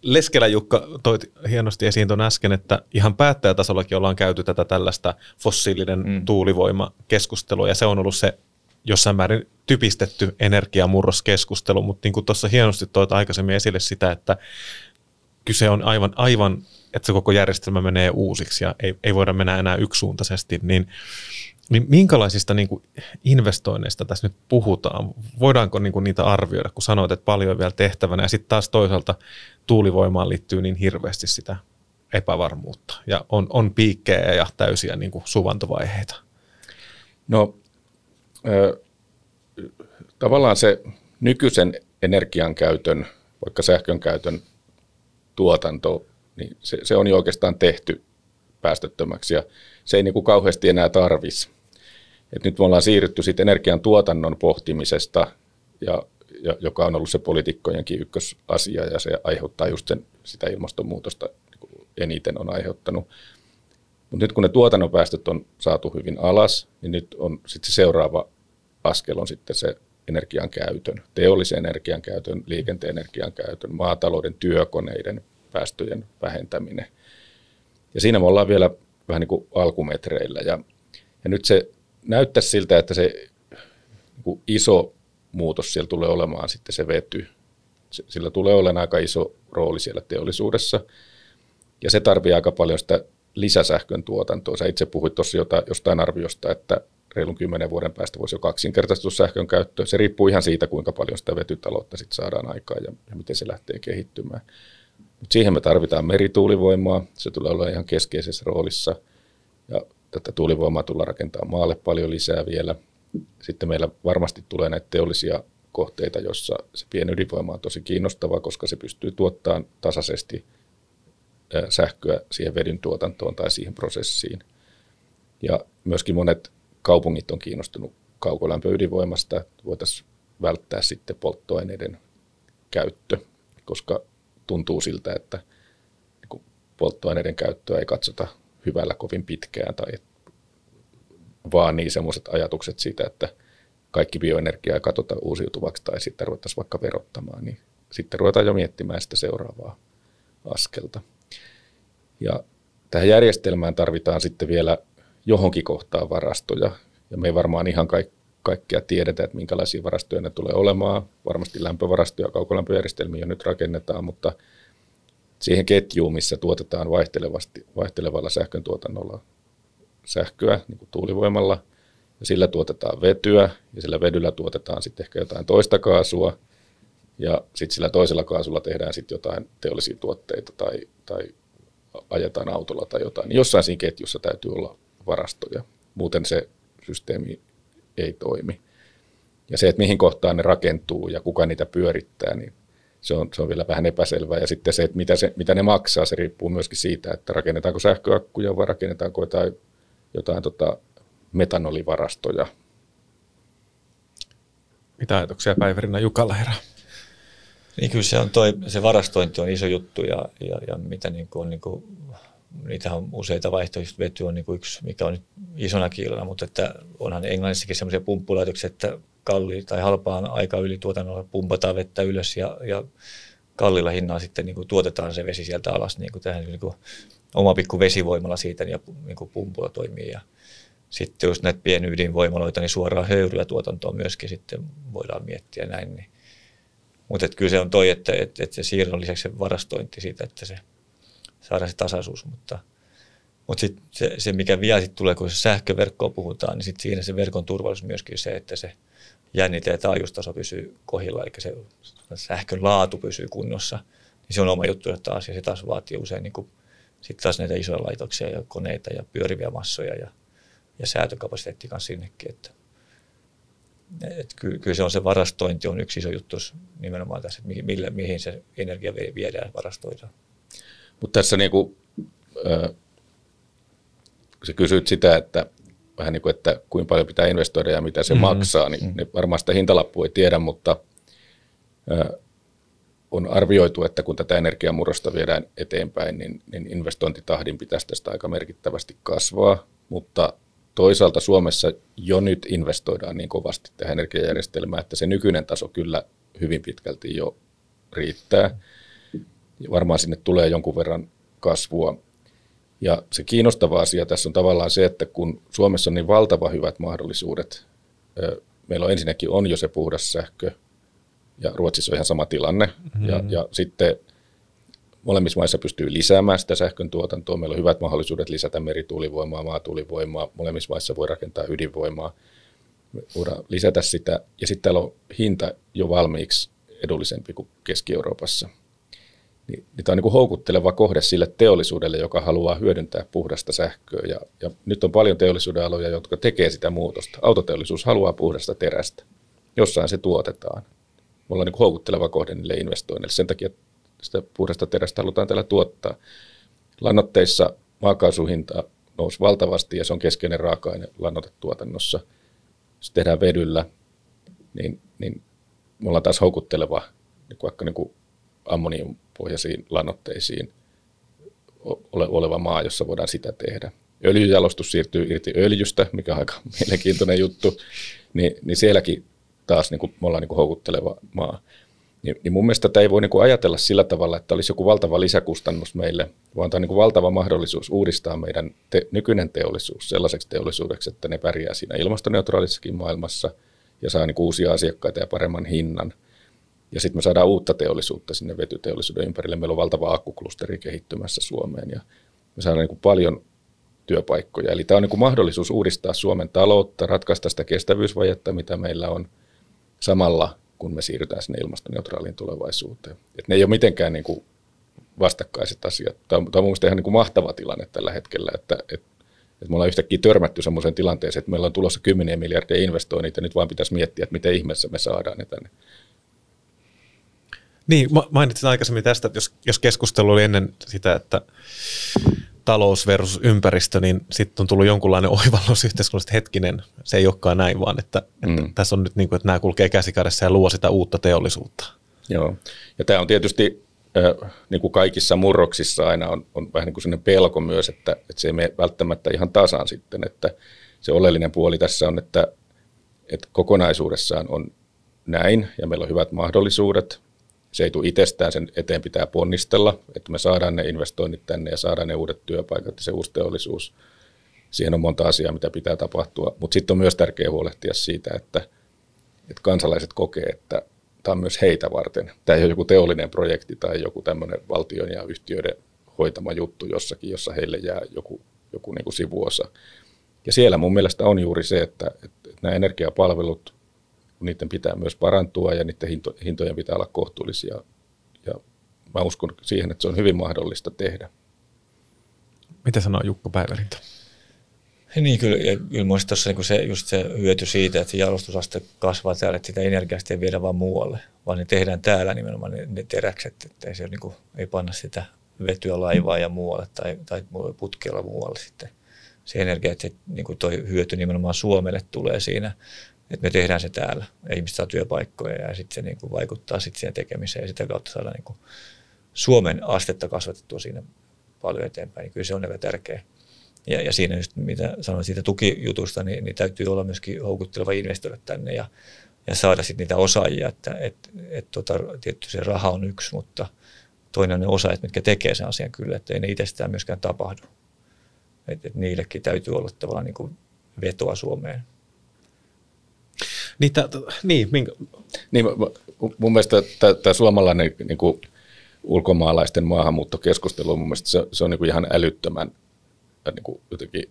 Leskelä Jukka toi hienosti esiin tuon äsken, että ihan päättäjätasollakin ollaan käyty tätä tällaista fossiilinen mm. tuulivoima-keskustelua, ja se on ollut se jossain määrin typistetty energiamurroskeskustelu, mutta niin kuin tuossa hienosti toit aikaisemmin esille sitä, että kyse on aivan, aivan että se koko järjestelmä menee uusiksi ja ei, ei voida mennä enää yksisuuntaisesti, niin, niin minkälaisista niin kuin investoinneista tässä nyt puhutaan? Voidaanko niin kuin niitä arvioida, kun sanoit, että paljon on vielä tehtävänä ja sitten taas toisaalta tuulivoimaan liittyy niin hirveästi sitä epävarmuutta ja on, on piikkejä ja täysiä niin kuin suvantovaiheita? No tavallaan se nykyisen energian käytön, vaikka sähkön käytön tuotanto, niin se, se on jo oikeastaan tehty päästöttömäksi ja se ei niin kuin kauheasti enää tarvisi. Et nyt me ollaan siirrytty siitä energian tuotannon pohtimisesta, ja, ja, joka on ollut se poliitikkojenkin ykkösasia ja se aiheuttaa just sen, sitä ilmastonmuutosta niin eniten on aiheuttanut. Mutta nyt kun ne tuotannon päästöt on saatu hyvin alas, niin nyt on sitten se seuraava askel on sitten se energian käytön, teollisen energian käytön, liikenteen energian käytön, maatalouden työkoneiden päästöjen vähentäminen. Ja siinä me ollaan vielä vähän niin kuin alkumetreillä. Ja, ja nyt se näyttää siltä, että se niin iso muutos siellä tulee olemaan sitten se vety. Sillä tulee olemaan aika iso rooli siellä teollisuudessa. Ja se tarvii aika paljon sitä lisäsähkön tuotantoa. Sä itse puhuit tuossa jostain arviosta, että reilun kymmenen vuoden päästä voisi jo kaksinkertaistua sähkön käyttö. Se riippuu ihan siitä, kuinka paljon sitä vetytaloutta sit saadaan aikaan ja, ja miten se lähtee kehittymään. Mut siihen me tarvitaan merituulivoimaa, se tulee olla ihan keskeisessä roolissa. Ja tätä tuulivoimaa tullaan rakentamaan maalle paljon lisää vielä. Sitten meillä varmasti tulee näitä teollisia kohteita, jossa se pienydinvoima on tosi kiinnostava, koska se pystyy tuottamaan tasaisesti sähköä siihen vedyn tuotantoon tai siihen prosessiin. Ja myöskin monet kaupungit on kiinnostunut kaukolämpöydinvoimasta, että voitaisiin välttää sitten polttoaineiden käyttö, koska tuntuu siltä, että niin polttoaineiden käyttöä ei katsota hyvällä kovin pitkään tai vaan niin semmoiset ajatukset siitä, että kaikki bioenergiaa ei katsota uusiutuvaksi tai sitten ruvettaisiin vaikka verottamaan, niin sitten ruvetaan jo miettimään sitä seuraavaa askelta. Ja tähän järjestelmään tarvitaan sitten vielä johonkin kohtaan varastoja. Ja me ei varmaan ihan kaik- kaikkea tiedetä, että minkälaisia varastoja ne tulee olemaan. Varmasti lämpövarastoja, kaukolämpöjärjestelmiä nyt rakennetaan, mutta siihen ketjuun, missä tuotetaan vaihtelevasti, vaihtelevalla sähkön tuotannolla sähköä, niin kuin tuulivoimalla, ja sillä tuotetaan vetyä, ja sillä vedyllä tuotetaan sitten ehkä jotain toista kaasua, ja sitten sillä toisella kaasulla tehdään sitten jotain teollisia tuotteita tai, tai ajetaan autolla tai jotain. Niin jossain siinä ketjussa täytyy olla varastoja. Muuten se systeemi ei toimi. Ja se, että mihin kohtaan ne rakentuu ja kuka niitä pyörittää, niin se on, se on vielä vähän epäselvää. Ja sitten se, että mitä, se, mitä ne maksaa, se riippuu myöskin siitä, että rakennetaanko sähköakkuja vai rakennetaanko jotain, jotain tota metanolivarastoja. Mitä ajatuksia Päivärinä Jukalla herää? Niin kyllä se, on toi, se varastointi on iso juttu ja, ja, ja mitä niin kuin on niin kuin niitä on useita vaihtoehtoja, vety on niin kuin yksi, mikä on nyt isona kiilona, mutta että onhan Englannissakin sellaisia pumppulaitoksia, että kalli tai halpaan aika yli tuotannolla pumpataan vettä ylös ja, ja kallilla hinnalla sitten niin kuin tuotetaan se vesi sieltä alas, niin kuin tähän niin kuin oma pikku vesivoimalla siitä ja niin kuin pumpulla toimii. Ja sitten jos näitä pienydinvoimaloita, niin suoraan höyryä tuotantoa myöskin sitten voidaan miettiä näin. Niin. Mutta kyllä se on toi, että, että, että se siirron lisäksi se varastointi siitä, että se saada se tasaisuus, mutta, mutta sit se, se, mikä vielä sit tulee, kun se sähköverkkoa puhutaan, niin sit siinä se verkon turvallisuus myöskin se, että se jännite ja taajuustaso pysyy kohilla, eli se sähkön laatu pysyy kunnossa, niin se on oma juttu taas, ja se taas vaatii usein niin sitten taas näitä isoja laitoksia ja koneita ja pyöriviä massoja ja, ja säätökapasiteetti kanssa sinnekin, että et ky, kyllä se on se varastointi on yksi iso juttu nimenomaan tässä, että mihin, mihin se energia viedään varastoidaan. Mutta tässä niin kuin, äh, kun sä kysyt sitä, että vähän niin kuin, että kuinka paljon pitää investoida ja mitä se mm-hmm. maksaa, niin mm-hmm. ne varmaan sitä hintalappua ei tiedä, mutta äh, on arvioitu, että kun tätä energiamurrosta viedään eteenpäin, niin, niin investointitahdin pitäisi tästä aika merkittävästi kasvaa, mutta toisaalta Suomessa jo nyt investoidaan niin kovasti tähän energiajärjestelmään, että se nykyinen taso kyllä hyvin pitkälti jo riittää. Ja varmaan sinne tulee jonkun verran kasvua. Ja se kiinnostava asia tässä on tavallaan se, että kun Suomessa on niin valtava hyvät mahdollisuudet, meillä on ensinnäkin on jo se puhdas sähkö, ja Ruotsissa on ihan sama tilanne. Mm-hmm. Ja, ja sitten molemmissa maissa pystyy lisäämään sitä sähkön tuotantoa. Meillä on hyvät mahdollisuudet lisätä merituulivoimaa, maatuulivoimaa. Molemmissa maissa voi rakentaa ydinvoimaa. Voidaan lisätä sitä. Ja sitten täällä on hinta jo valmiiksi edullisempi kuin Keski-Euroopassa. Niin, niin tämä on niin houkutteleva kohde sille teollisuudelle, joka haluaa hyödyntää puhdasta sähköä. Ja, ja nyt on paljon teollisuuden aloja, jotka tekee sitä muutosta. Autoteollisuus haluaa puhdasta terästä. Jossain se tuotetaan me ollaan niin houkutteleva kohde niille investoinneille. Sen takia sitä puhdasta terästä halutaan täällä tuottaa. Lannoitteissa maakaasuhinta nousi valtavasti ja se on keskeinen raaka-aine lannoitetuotannossa. Jos tehdään vedyllä, niin, niin me ollaan taas houkutteleva niin vaikka niin ammoniumpohjaisiin lannoitteisiin ole, oleva maa, jossa voidaan sitä tehdä. Öljyjalostus siirtyy irti öljystä, mikä on aika mielenkiintoinen juttu, niin, niin sielläkin taas niin kuin, me ollaan niin kuin houkutteleva maa. Niin, niin mun mielestä tätä ei voi niin kuin ajatella sillä tavalla, että olisi joku valtava lisäkustannus meille, vaan tämä on niin kuin valtava mahdollisuus uudistaa meidän te- nykyinen teollisuus sellaiseksi teollisuudeksi, että ne pärjää siinä ilmastoneutraalisessakin maailmassa ja saa niin kuin uusia asiakkaita ja paremman hinnan. Ja sitten me saadaan uutta teollisuutta sinne vetyteollisuuden ympärille. Meillä on valtava akkuklusteri kehittymässä Suomeen ja me saadaan niin paljon työpaikkoja. Eli tämä on niin mahdollisuus uudistaa Suomen taloutta, ratkaista sitä kestävyysvajetta, mitä meillä on – samalla, kun me siirrytään sinne ilmastoneutraaliin tulevaisuuteen. Et ne ei ole mitenkään niin kuin vastakkaiset asiat. Tämä on, tämä on mielestäni ihan niin kuin mahtava tilanne tällä hetkellä, että, että, että me ollaan yhtäkkiä törmätty sellaiseen tilanteeseen, että meillä on tulossa kymmeniä miljardia investoinnit ja nyt vaan pitäisi miettiä, että miten ihmeessä me saadaan ne tänne. Niin, mainitsin aikaisemmin tästä, että jos, jos keskustelu oli ennen sitä, että talous versus ympäristö, niin sitten on tullut jonkunlainen oivallus yhteiskunnasta, hetkinen, se ei olekaan näin, vaan että, että mm. tässä on nyt niin kuin, että nämä kulkee käsikädessä ja luo sitä uutta teollisuutta. Joo, ja tämä on tietysti äh, niin kuin kaikissa murroksissa aina on, on vähän niin kuin sellainen pelko myös, että, että se ei mene välttämättä ihan tasan sitten, että se oleellinen puoli tässä on, että, että kokonaisuudessaan on näin ja meillä on hyvät mahdollisuudet, se ei tule itsestään, sen eteen pitää ponnistella, että me saadaan ne investoinnit tänne ja saadaan ne uudet työpaikat ja se uusi teollisuus. Siihen on monta asiaa, mitä pitää tapahtua, mutta sitten on myös tärkeää huolehtia siitä, että, että kansalaiset kokee, että tämä on myös heitä varten. Tämä ei ole joku teollinen projekti tai joku tämmöinen valtion ja yhtiöiden hoitama juttu jossakin, jossa heille jää joku, joku niin kuin sivuosa. Ja siellä mun mielestä on juuri se, että, että nämä energiapalvelut niiden pitää myös parantua ja niiden hinto, hintojen pitää olla kohtuullisia. Ja mä uskon siihen, että se on hyvin mahdollista tehdä. Mitä sanoo Jukka Päivärinta? Niin, kyllä, ja kyllä mun tuossa niin se, just se hyöty siitä, että se jalostusaste kasvaa täällä, että sitä energiasta ei viedä vaan muualle, vaan ne tehdään täällä nimenomaan ne, ne teräkset, että ei, se, niin kuin, ei panna sitä vetyä laivaa ja muualle tai, tai putkella muualle sitten se energia, että se, niin kuin toi hyöty nimenomaan Suomelle tulee siinä että me tehdään se täällä ihmiset saa työpaikkoja ja sitten se niin kuin vaikuttaa sitten siihen tekemiseen ja sitä kautta saadaan niin kuin Suomen astetta kasvatettua siinä paljon eteenpäin, niin kyllä se on aika tärkeä. Ja, ja siinä just, mitä sanoin siitä tukijutusta, niin, niin täytyy olla myöskin houkutteleva investoida tänne ja, ja saada sitten niitä osaajia, että et, et, tota, tietty se raha on yksi, mutta toinen on ne osaajat, mitkä tekee sen asian kyllä, että ei ne itsestään myöskään tapahdu. Et, et niillekin täytyy olla tavallaan niin kuin vetoa Suomeen. Niin, tä, niin, minkä... niin mun mielestä tämä suomalainen niin kuin ulkomaalaisten maahanmuuttokeskustelu, mun mielestä se, se on niin kuin ihan älyttömän niin kuin jotenkin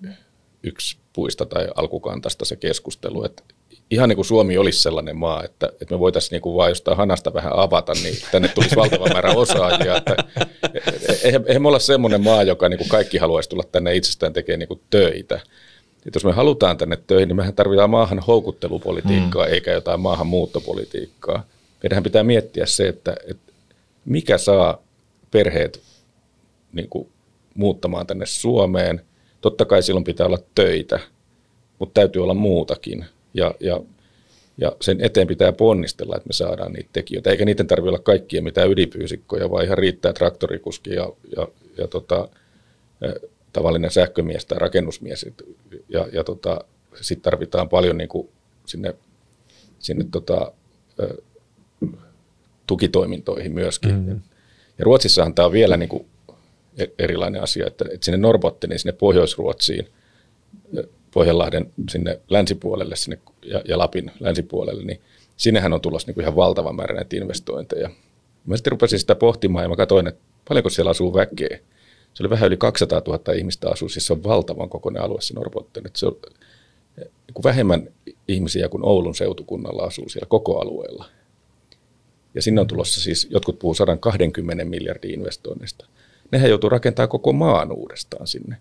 yksi puista tai alkukantasta se keskustelu, että ihan niin kuin Suomi olisi sellainen maa, että, että me voitaisiin niin kuin vaan jostain hanasta vähän avata, niin tänne tulisi valtava määrä osaajia. Että, eihän, eihän me olla semmoinen maa, joka niin kuin kaikki haluaisi tulla tänne itsestään tekemään niin kuin töitä. Et jos me halutaan tänne töihin, niin mehän tarvitaan maahan houkuttelupolitiikkaa mm. eikä jotain maahanmuuttopolitiikkaa. Meidän pitää miettiä se, että, että mikä saa perheet niin kuin, muuttamaan tänne Suomeen. Totta kai silloin pitää olla töitä, mutta täytyy olla muutakin. Ja, ja Ja sen eteen pitää ponnistella, että me saadaan niitä tekijöitä. Eikä niiden tarvitse olla kaikkia mitään ydinfyysikkoja, vaan ihan riittää traktorikuski ja, ja, ja tota, tavallinen sähkömies tai rakennusmies. Ja, ja tota, sitten tarvitaan paljon niin kuin sinne, sinne tota, tukitoimintoihin myöskin. Mm-hmm. Ja Ruotsissahan tämä on vielä niin kuin e-, erilainen asia, että, että sinne Norbotteniin, sinne Pohjois-Ruotsiin, Pohjanlahden sinne länsipuolelle sinne, ja, ja Lapin länsipuolelle, niin sinnehän on tulossa niin kuin ihan valtava määrä näitä investointeja. Mä sitten rupesin sitä pohtimaan ja mä katsoin, että paljonko siellä asuu väkeä. Se oli vähän yli 200 000 ihmistä asuu, siis se on valtavan kokoinen alue se Norbotten. Että se on niin vähemmän ihmisiä kuin Oulun seutukunnalla asuu siellä koko alueella. Ja sinne on tulossa siis, jotkut puhuu 120 miljardin investoinnista. Nehän joutuu rakentamaan koko maan uudestaan sinne.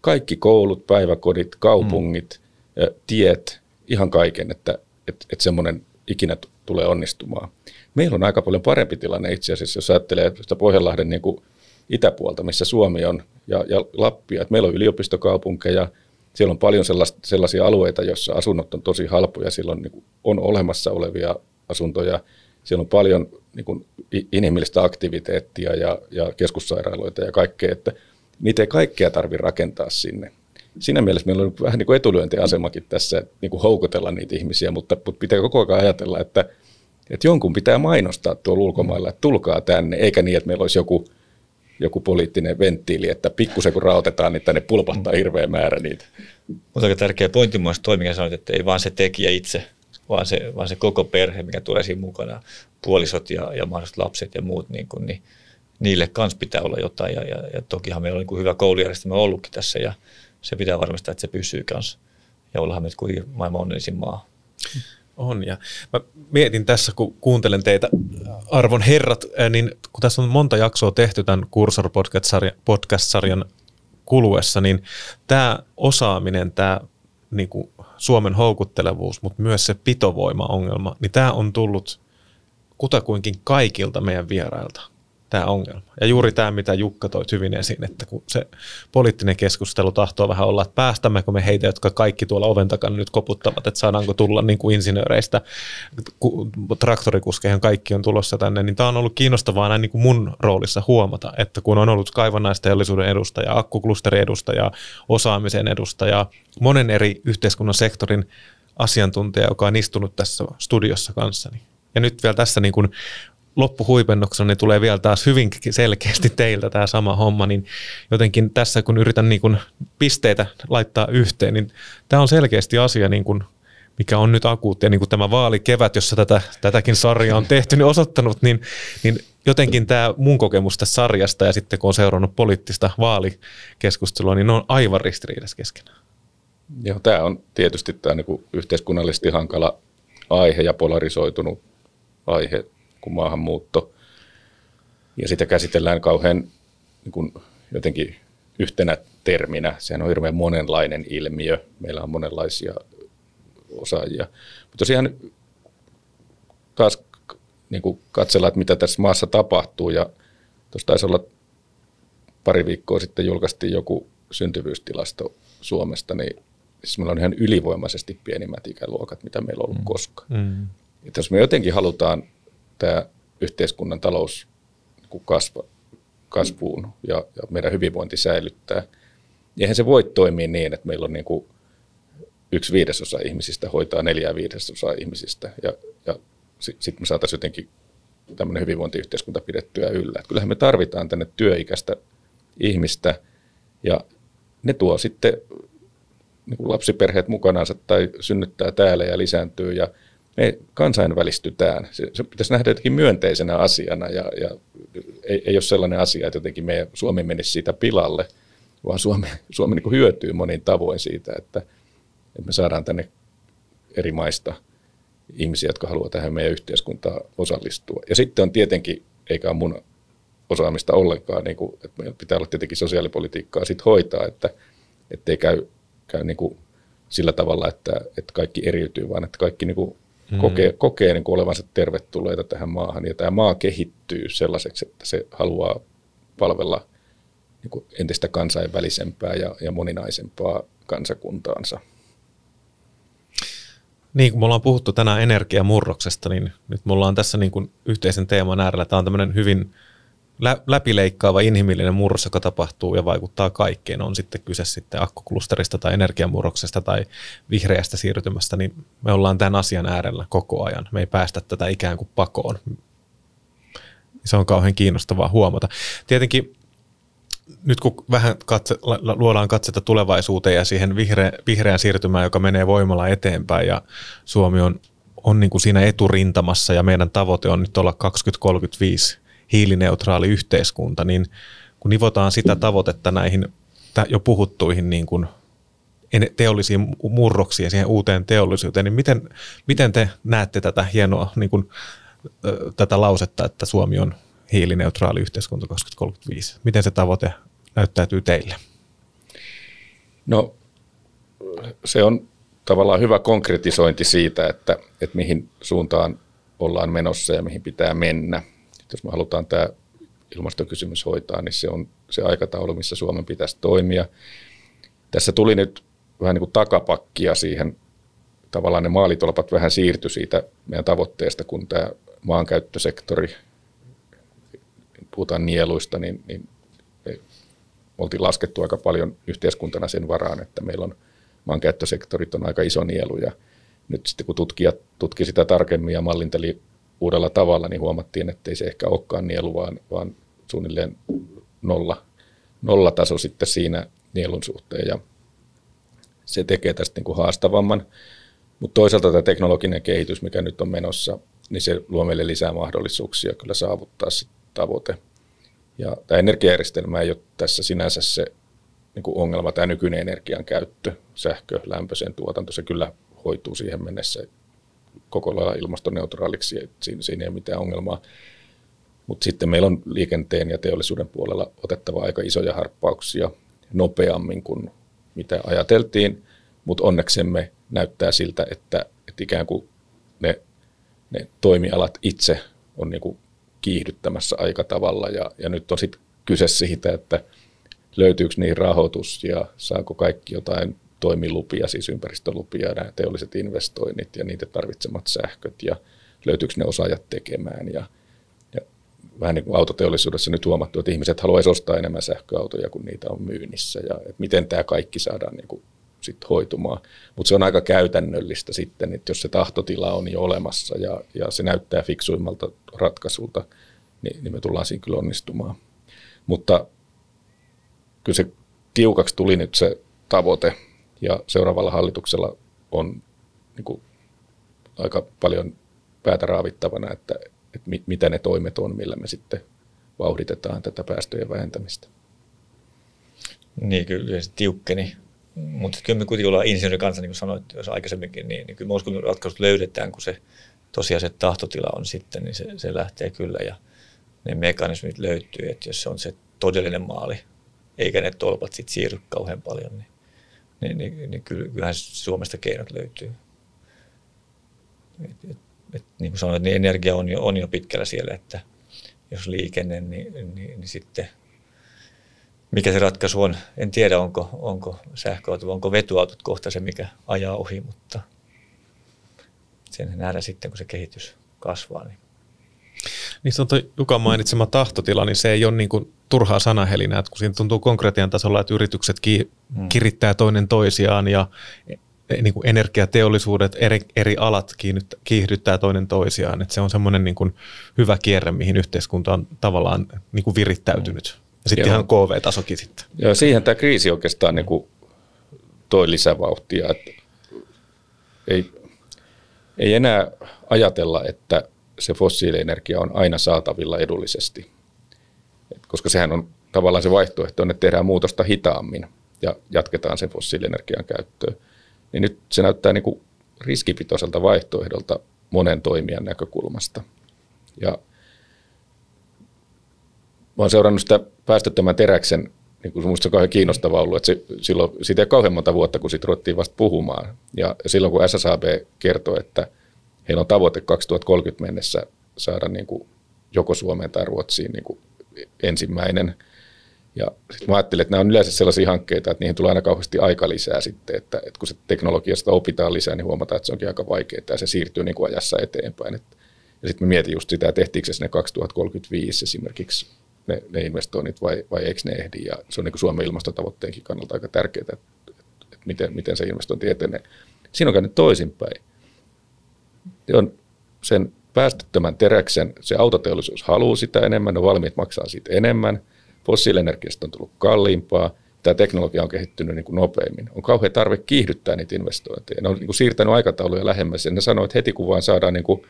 Kaikki koulut, päiväkodit, kaupungit, mm. tiet, ihan kaiken, että, että, että semmoinen ikinä tulee onnistumaan. Meillä on aika paljon parempi tilanne itse asiassa, jos ajattelee sitä Pohjanlahden niin kuin itäpuolta, missä Suomi on, ja, ja Lappia. Että meillä on yliopistokaupunkeja, siellä on paljon sellaisia alueita, joissa asunnot on tosi halpoja, siellä on, niin kuin, on olemassa olevia asuntoja, siellä on paljon niin kuin, inhimillistä aktiviteettia ja, ja keskussairaaloita ja kaikkea, että niitä ei kaikkea tarvitse rakentaa sinne. Siinä mielessä meillä on vähän niin kuin etulyöntiasemakin tässä, että niin kuin houkutella niitä ihmisiä, mutta, mutta pitää koko ajan ajatella, että, että jonkun pitää mainostaa tuolla ulkomailla, että tulkaa tänne, eikä niin, että meillä olisi joku – joku poliittinen venttiili, että pikkusen kun rautetaan, niin tänne pulpahtaa mm. hirveä määrä niitä. Mutta aika tärkeä pointti myös toi, mikä sanoit, että ei vaan se tekijä itse, vaan se, vaan se koko perhe, mikä tulee siinä mukana, puolisot ja, ja mahdolliset lapset ja muut, niin, kuin, niin niille kans pitää olla jotain. Ja, ja, ja tokihan meillä on niin kuin hyvä koulujärjestelmä ollutkin tässä ja se pitää varmistaa, että se pysyy kanssa. Ja ollaan me kuin maailman onnellisin maa. On, ja mä mietin tässä, kun kuuntelen teitä, arvon herrat, niin kun tässä on monta jaksoa tehty tämän Kursor podcast-sarjan kuluessa, niin tämä osaaminen, tämä niin kuin Suomen houkuttelevuus, mutta myös se pitovoima-ongelma, niin tämä on tullut kutakuinkin kaikilta meidän vierailta tämä ongelma. Ja juuri tämä, mitä Jukka toi hyvin esiin, että kun se poliittinen keskustelu tahtoo vähän olla, että päästämmekö me heitä, jotka kaikki tuolla oven takana nyt koputtavat, että saadaanko tulla niin kuin insinööreistä, traktorikuskeihin kaikki on tulossa tänne, niin tämä on ollut kiinnostavaa näin niin kuin mun roolissa huomata, että kun on ollut kaivannaisteollisuuden edustaja, akkuklusterin edustaja, osaamisen edustaja, monen eri yhteiskunnan sektorin asiantuntija, joka on istunut tässä studiossa kanssani. Ja nyt vielä tässä niin kuin loppuhuipennuksena niin tulee vielä taas hyvin selkeästi teiltä tämä sama homma, niin jotenkin tässä kun yritän niin kuin pisteitä laittaa yhteen, niin tämä on selkeästi asia, niin kuin, mikä on nyt akuutti, ja niin kuin tämä vaalikevät, jossa tätä, tätäkin sarjaa on tehty, niin osoittanut, niin, niin jotenkin tämä mun kokemus tästä sarjasta ja sitten kun on seurannut poliittista vaalikeskustelua, niin ne on aivan ristiriidassa keskenään. Joo, tämä on tietysti tämä niin yhteiskunnallisesti hankala aihe ja polarisoitunut aihe kuin maahanmuutto. Ja sitä käsitellään kauhean niin kuin jotenkin yhtenä terminä. Sehän on hirveän monenlainen ilmiö. Meillä on monenlaisia osaajia. Mutta tosiaan taas niin kuin katsellaan, että mitä tässä maassa tapahtuu. Ja tuossa taisi olla pari viikkoa sitten julkaistiin joku syntyvyystilasto Suomesta, niin siis meillä on ihan ylivoimaisesti pienimmät ikäluokat, mitä meillä on ollut mm. koskaan. Mm. Että jos me jotenkin halutaan tämä yhteiskunnan talous niin kasva, kasvuun ja, ja meidän hyvinvointi säilyttää. Eihän se voi toimia niin, että meillä on niin kuin yksi viidesosa ihmisistä hoitaa neljää viidesosaa ihmisistä ja, ja sitten sit me saataisiin jotenkin tämmöinen hyvinvointiyhteiskunta pidettyä yllä. Et kyllähän me tarvitaan tänne työikäistä ihmistä ja ne tuo sitten niin kuin lapsiperheet mukanaansa tai synnyttää täällä ja lisääntyy ja – me kansainvälistytään. Se, se pitäisi nähdä jotenkin myönteisenä asiana ja, ja ei, ei ole sellainen asia, että jotenkin me, Suomi menisi siitä pilalle, vaan Suomi, Suomi niin hyötyy monin tavoin siitä, että, että me saadaan tänne eri maista ihmisiä, jotka haluavat tähän meidän yhteiskuntaan osallistua. Ja sitten on tietenkin, eikä mun osaamista ollenkaan, niin kuin, että meillä pitää olla tietenkin sosiaalipolitiikkaa sit hoitaa, että ei käy, käy niin kuin sillä tavalla, että, että kaikki eriytyy, vaan että kaikki niin kuin mm. kokee, kokee niin kuin olevansa tervetulleita tähän maahan. Ja tämä maa kehittyy sellaiseksi, että se haluaa palvella niin kuin entistä kansainvälisempää ja, ja moninaisempaa kansakuntaansa. Niin, kun me ollaan puhuttu tänään energiamurroksesta, niin nyt me ollaan tässä niin kuin yhteisen teeman äärellä. Tämä on tämmöinen hyvin lä- läpileikkaava inhimillinen murros, joka tapahtuu ja vaikuttaa kaikkeen. On sitten kyse sitten akkuklusterista tai energiamurroksesta tai vihreästä siirtymästä, niin me ollaan tämän asian äärellä koko ajan. Me ei päästä tätä ikään kuin pakoon. Se on kauhean kiinnostavaa huomata. Tietenkin nyt kun vähän katse, luodaan katsetta tulevaisuuteen ja siihen vihreä, vihreään siirtymään, joka menee voimalla eteenpäin ja Suomi on, on niin kuin siinä eturintamassa ja meidän tavoite on nyt olla 2035 hiilineutraali yhteiskunta, niin kun nivotaan sitä tavoitetta näihin jo puhuttuihin niin kuin teollisiin murroksiin siihen uuteen teollisuuteen, niin miten, miten te näette tätä hienoa niin kuin, tätä lausetta, että Suomi on hiilineutraali yhteiskunta 2035? Miten se tavoite näyttäytyy teille? No se on tavallaan hyvä konkretisointi siitä, että, että mihin suuntaan ollaan menossa ja mihin pitää mennä. Jos me halutaan tämä ilmastokysymys hoitaa, niin se on se aikataulu, missä Suomen pitäisi toimia. Tässä tuli nyt vähän niin kuin takapakkia siihen, tavallaan ne maalitolpat vähän siirtyi siitä meidän tavoitteesta, kun tämä maankäyttösektori puhutaan nieluista, niin, niin me oltiin laskettu aika paljon yhteiskuntana sen varaan, että meillä on maankäyttösektorit on aika iso nielu ja nyt sitten kun tutkijat tutki sitä tarkemmin ja mallinteli uudella tavalla, niin huomattiin, että ei se ehkä olekaan nielu, vaan, vaan suunnilleen nolla, nollataso sitten siinä nielun suhteen ja se tekee tästä niin kuin haastavamman. Mutta toisaalta tämä teknologinen kehitys, mikä nyt on menossa, niin se luo meille lisää mahdollisuuksia kyllä saavuttaa sit tavoite. Ja tämä energiajärjestelmä ei ole tässä sinänsä se niin kuin ongelma, tämä nykyinen energian käyttö, sähkö, lämpöisen tuotanto, se kyllä hoituu siihen mennessä koko lailla ilmastoneutraaliksi, siinä, siinä ei ole mitään ongelmaa. Mutta sitten meillä on liikenteen ja teollisuuden puolella otettava aika isoja harppauksia nopeammin kuin mitä ajateltiin, mutta onneksemme näyttää siltä, että, että ikään kuin ne, ne toimialat itse on niin kiihdyttämässä aika tavalla ja, ja nyt on sitten kyse siitä, että löytyykö niihin rahoitus ja saako kaikki jotain toimilupia, siis ympäristölupia, nämä teolliset investoinnit ja niitä tarvitsemat sähköt ja löytyykö ne osaajat tekemään ja, ja vähän niin kuin autoteollisuudessa nyt huomattu, että ihmiset haluaisivat ostaa enemmän sähköautoja kuin niitä on myynnissä ja että miten tämä kaikki saadaan niin kuin sit hoitumaan. Mutta se on aika käytännöllistä sitten, että jos se tahtotila on jo olemassa ja, ja se näyttää fiksuimmalta ratkaisulta, niin, niin me tullaan siinä kyllä onnistumaan. Mutta kyllä se tiukaksi tuli nyt se tavoite ja seuraavalla hallituksella on niin kuin, aika paljon päätä raavittavana, että, että mit, mitä ne toimet on, millä me sitten vauhditetaan tätä päästöjen vähentämistä. Niin, kyllä se tiukkeni mutta kyllä me kuitenkin ollaan insinööri kanssa, niin kuin sanoit jos aikaisemminkin, niin, niin kyllä mä uskon, että ratkaisut löydetään, kun se tosiaan se tahtotila on sitten, niin se, se lähtee kyllä ja ne mekanismit löytyy, että jos se on se todellinen maali, eikä ne tolpat sitten siirry kauhean paljon, niin, niin, niin, niin kyllähän Suomesta keinot löytyy. Et, et, et, niin kuin sanoit, niin energia on jo, on jo pitkällä siellä, että jos liikenne, niin, niin, niin sitten – mikä se ratkaisu on. En tiedä, onko, onko sähköauto onko vetyautot kohta se, mikä ajaa ohi, mutta sen nähdään sitten, kun se kehitys kasvaa. Niin. Niin se on tuo Jukan mainitsema tahtotila, niin se ei ole niin kuin turhaa sanahelinää, että kun siinä tuntuu konkretian tasolla, että yritykset ki- hmm. kirittää toinen toisiaan ja e, niin kuin energiateollisuudet, eri, eri alat kiihdyttää toinen toisiaan. Että se on semmoinen niin kuin hyvä kierre, mihin yhteiskunta on tavallaan niin kuin virittäytynyt. Hmm. Ja sitten ihan KV-tasokin sitten. Ja siihen tämä kriisi oikeastaan niin kuin toi lisävauhtia. Että ei, ei enää ajatella, että se fossiilienergia on aina saatavilla edullisesti. Et koska sehän on tavallaan se vaihtoehto, että tehdään muutosta hitaammin ja jatketaan sen fossiilienergian käyttöön. Niin nyt se näyttää niin kuin riskipitoiselta vaihtoehdolta monen toimijan näkökulmasta. Ja mä oon seurannut sitä päästöttömän teräksen, niin kuin se on kauhean kiinnostava ollut, että se, silloin, siitä ei kauhean monta vuotta, kun siitä ruvettiin vasta puhumaan. Ja silloin kun SSAB kertoi, että heillä on tavoite 2030 mennessä saada niin kuin joko Suomeen tai Ruotsiin niin kuin ensimmäinen Ja sitten mä ajattelin, että nämä on yleensä sellaisia hankkeita, että niihin tulee aina kauheasti aika lisää sitten, että, että kun se teknologiasta opitaan lisää, niin huomataan, että se onkin aika vaikeaa ja se siirtyy niin kuin ajassa eteenpäin. Et, ja sitten mä mietin just sitä, että tehtiinkö se sinne 2035 esimerkiksi ne, ne investoinnit vai, vai eikö ne ehdi. Ja se on niin kuin Suomen ilmastotavoitteenkin kannalta aika tärkeää, että, että miten, miten se investointi etenee. Siinä on käynyt toisinpäin. On sen päästöttömän teräksen, se autoteollisuus haluaa sitä enemmän, ne valmiit maksaa siitä enemmän, fossiilienergiasta on tullut kalliimpaa, tämä teknologia on kehittynyt niin kuin nopeammin. On kauhean tarve kiihdyttää niitä investointeja. Ne on niin kuin siirtänyt aikatauluja lähemmäs ja ne sanoo, että heti kun vaan saadaan niin kuin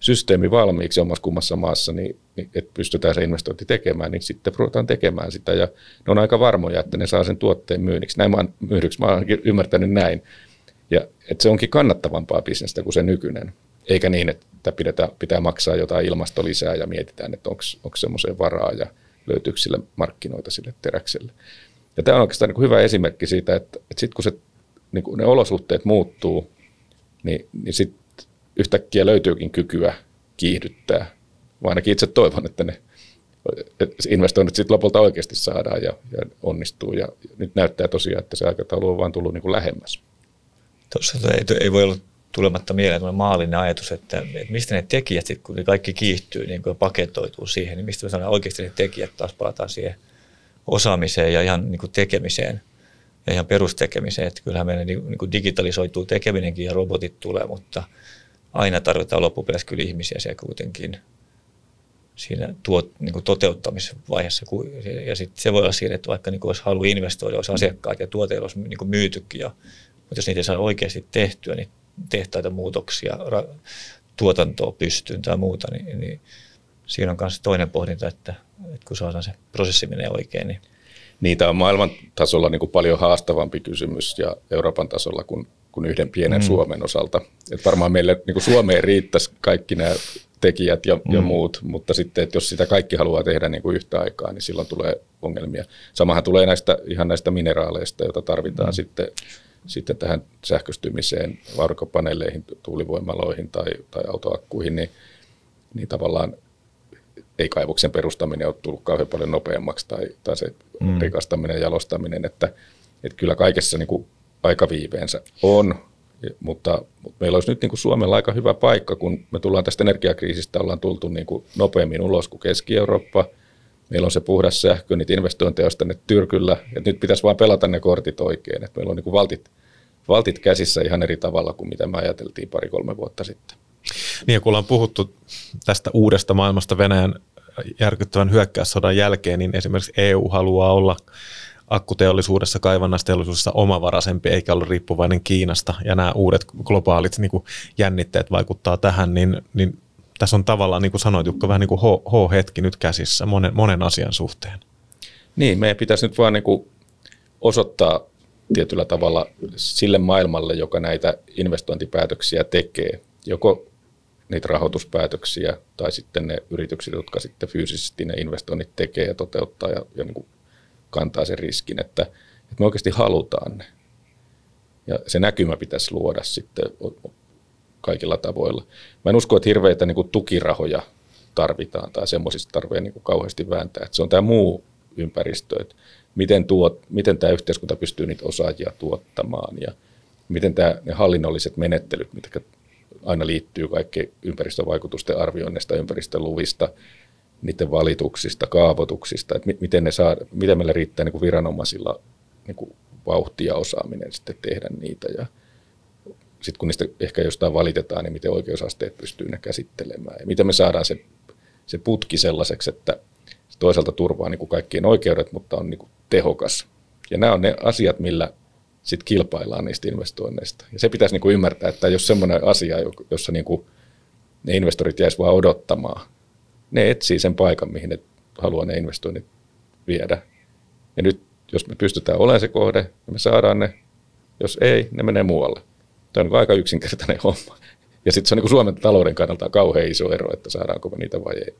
systeemi valmiiksi omassa kummassa maassa, niin, niin että pystytään se investointi tekemään, niin sitten ruvetaan tekemään sitä. Ja ne on aika varmoja, että ne saa sen tuotteen myynniksi. Näin mä oon, myydyksi, mä oon ymmärtänyt näin. Ja että se onkin kannattavampaa bisnestä kuin se nykyinen. Eikä niin, että pidetään, pitää maksaa jotain ilmastolisää ja mietitään, että onko semmoiseen varaa ja löytyykö sille markkinoita sille teräkselle. Ja tämä on oikeastaan niin kuin hyvä esimerkki siitä, että, että sitten kun se, niin kuin ne olosuhteet muuttuu, niin, niin sitten yhtäkkiä löytyykin kykyä kiihdyttää. Mä ainakin itse toivon, että ne investoinnit sitten lopulta oikeasti saadaan ja, ja onnistuu. Ja nyt näyttää tosiaan, että se aikataulu on vaan tullut niin kuin lähemmäs. Tuossa ei, ei voi olla tulematta mieleen maallinen ajatus, että, että mistä ne tekijät, sit, kun ne kaikki kiihtyy niin kun paketoituu siihen, niin mistä me saadaan oikeasti ne tekijät taas palataan siihen osaamiseen ja ihan niin kuin tekemiseen ja ihan perustekemiseen. Että kyllähän meillä niin kuin digitalisoituu tekeminenkin ja robotit tulee, mutta – aina tarvitaan loppupeleissä kyllä ihmisiä siellä kuitenkin siinä tuot, niin kuin toteuttamisvaiheessa. Ja sitten se voi olla siinä, että vaikka niin kuin olisi halu investoida, olisi asiakkaat ja tuote olisi niin kuin myytykin. Ja, mutta jos niitä ei saa oikeasti tehtyä, niin tehtaita muutoksia, ra, tuotantoa pystyyn tai muuta, niin, niin siinä on myös toinen pohdinta, että, että kun saadaan se prosessi menee oikein, niin Niitä on maailman tasolla niin kuin paljon haastavampi kysymys ja Euroopan tasolla kuin kuin yhden pienen mm. Suomen osalta. Et varmaan meille niin kuin Suomeen riittäisi kaikki nämä tekijät ja, mm. ja muut, mutta sitten, että jos sitä kaikki haluaa tehdä niin kuin yhtä aikaa, niin silloin tulee ongelmia. Samahan tulee näistä, ihan näistä mineraaleista, joita tarvitaan mm. sitten, sitten tähän sähköstymiseen, aurinkopaneeleihin, tuulivoimaloihin tai, tai autoakkuihin, niin, niin tavallaan ei kaivoksen perustaminen ole tullut kauhean paljon nopeammaksi tai, tai se mm. rikastaminen ja jalostaminen, että, että kyllä kaikessa niin kuin aikaviiveensä on, mutta, mutta meillä olisi nyt niin kuin Suomella aika hyvä paikka, kun me tullaan tästä energiakriisistä, ollaan tultu niin kuin nopeammin ulos kuin Keski-Eurooppa. Meillä on se puhdas sähkö, niitä investointeja olisi tänne tyrkyllä, että nyt pitäisi vain pelata ne kortit oikein, että meillä on niin kuin valtit, valtit käsissä ihan eri tavalla kuin mitä me ajateltiin pari-kolme vuotta sitten. Niin kun ollaan puhuttu tästä uudesta maailmasta Venäjän järkyttävän hyökkäyssodan jälkeen, niin esimerkiksi EU haluaa olla akkuteollisuudessa, kaivannaisteollisuudessa omavaraisempi eikä ole riippuvainen Kiinasta. Ja nämä uudet globaalit niin jännitteet vaikuttaa tähän, niin, niin tässä on tavallaan, niin kuin sanoit Jukka, vähän niin kuin H-hetki nyt käsissä monen, monen asian suhteen. Niin, meidän pitäisi nyt vaan niin kuin osoittaa tietyllä tavalla sille maailmalle, joka näitä investointipäätöksiä tekee, joko niitä rahoituspäätöksiä tai sitten ne yritykset, jotka sitten fyysisesti ne investoinnit tekee ja toteuttaa ja, ja niin kuin kantaa sen riskin, että, että me oikeasti halutaan ne. Ja se näkymä pitäisi luoda sitten kaikilla tavoilla. Mä en usko, että hirveitä niin kuin tukirahoja tarvitaan tai semmoisista tarvitsee niin kuin kauheasti vääntää. Että se on tämä muu ympäristö, että miten, tuot, miten tämä yhteiskunta pystyy niitä osaajia tuottamaan ja miten tämä, ne hallinnolliset menettelyt, mitkä aina liittyy kaikki ympäristövaikutusten arvioinnista, ympäristöluvista, niiden valituksista, kaavoituksista, että miten, ne saa, miten meillä riittää niin kuin viranomaisilla niin kuin vauhtia osaaminen sitten tehdä niitä. Ja sitten kun niistä ehkä jostain valitetaan, niin miten oikeusasteet pystyy ne käsittelemään. Ja miten me saadaan se, se putki sellaiseksi, että se toisaalta turvaa niin kuin kaikkien oikeudet, mutta on niin kuin tehokas. Ja nämä on ne asiat, millä sitten kilpaillaan niistä investoinneista. Ja se pitäisi niin kuin ymmärtää, että jos semmoinen asia, jossa niin kuin ne investorit jäisivät vaan odottamaan, ne etsii sen paikan, mihin ne haluaa ne investoinnit viedä. Ja nyt, jos me pystytään olemaan se kohde, niin me saadaan ne. Jos ei, ne menee muualle. Tämä on aika yksinkertainen homma. Ja sitten se on niin Suomen talouden kannalta kauhean iso ero, että saadaanko me niitä vai ei.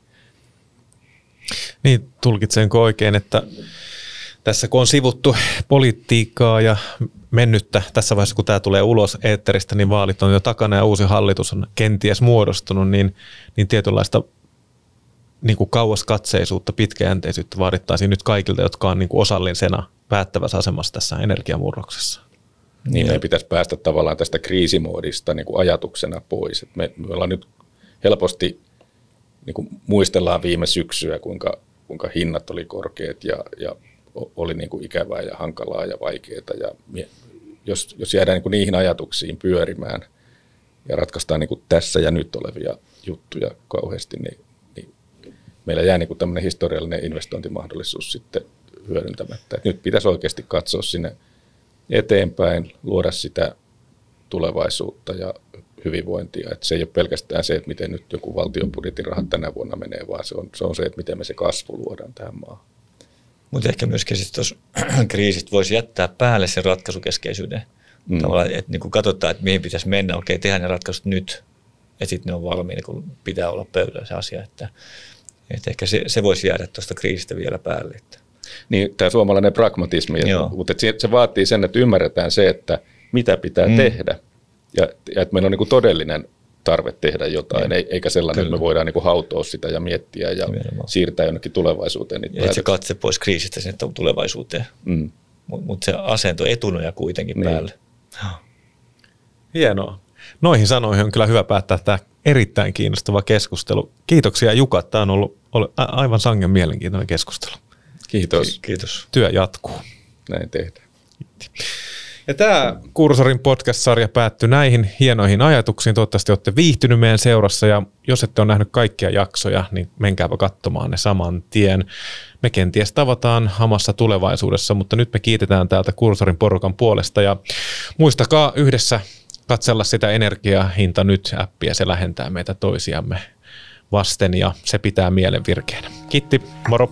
Niin, tulkitsenko oikein, että tässä kun on sivuttu politiikkaa ja mennyttä tässä vaiheessa, kun tämä tulee ulos eetteristä, niin vaalit on jo takana ja uusi hallitus on kenties muodostunut, niin, niin tietynlaista niin kuin kauaskatseisuutta, pitkäjänteisyyttä vaadittaisiin nyt kaikilta, jotka on niin kuin osallisena päättävässä asemassa tässä energiamurroksessa. Niin, me pitäisi päästä tavallaan tästä kriisimoodista niin kuin ajatuksena pois. Et me, me ollaan nyt helposti, niin kuin muistellaan viime syksyä, kuinka, kuinka hinnat oli korkeat ja, ja oli niin kuin ikävää ja hankalaa ja vaikeaa. Ja jos, jos jäädään niin kuin niihin ajatuksiin pyörimään ja ratkaistaan niin kuin tässä ja nyt olevia juttuja kauheasti, niin, niin meillä jää niin kuin tämmöinen historiallinen investointimahdollisuus sitten hyödyntämättä. Et nyt pitäisi oikeasti katsoa sinne eteenpäin, luoda sitä tulevaisuutta ja hyvinvointia. Et se ei ole pelkästään se, että miten nyt joku valtion budjetin rahat tänä vuonna menee, vaan se on, se on se, että miten me se kasvu luodaan tähän maahan. Mutta ehkä myöskin sitten tuossa kriisistä voisi jättää päälle sen ratkaisukeskeisyyden. Mm. Tavallaan, että niin katsotaan, että mihin pitäisi mennä, okei, tehdään ne ratkaisut nyt, ja sitten ne on valmiina, kun pitää olla pöydällä se asia. Että, että ehkä se, se voisi jäädä tuosta kriisistä vielä päälle. Että. Niin, tämä suomalainen pragmatismi, Joo. mutta se vaatii sen, että ymmärretään se, että mitä pitää mm. tehdä, ja, ja että meillä on niin todellinen tarve tehdä jotain, niin. eikä sellainen, Kyllä. että me voidaan niin hautoa sitä ja miettiä ja Nimenomaan. siirtää jonnekin tulevaisuuteen. Niitä ja se katse pois kriisistä sinne tulevaisuuteen, mm. mutta mut se asento etunoja kuitenkin niin. päälle. Hienoa. Noihin sanoihin on kyllä hyvä päättää tämä erittäin kiinnostava keskustelu. Kiitoksia Juka, tämä on ollut, ollut aivan sangen mielenkiintoinen keskustelu. Kiitos. Kiitos. Työ jatkuu. Näin tehdään. Ja tämä Kursorin podcast-sarja päättyi näihin hienoihin ajatuksiin. Toivottavasti olette viihtynyt meidän seurassa ja jos ette ole nähnyt kaikkia jaksoja, niin menkääpä katsomaan ne saman tien. Me kenties tavataan hamassa tulevaisuudessa, mutta nyt me kiitetään täältä Kursorin porukan puolesta ja muistakaa yhdessä katsella sitä energiahinta nyt-appia. Se lähentää meitä toisiamme vasten ja se pitää mielen virkeänä. Kiitti, moro!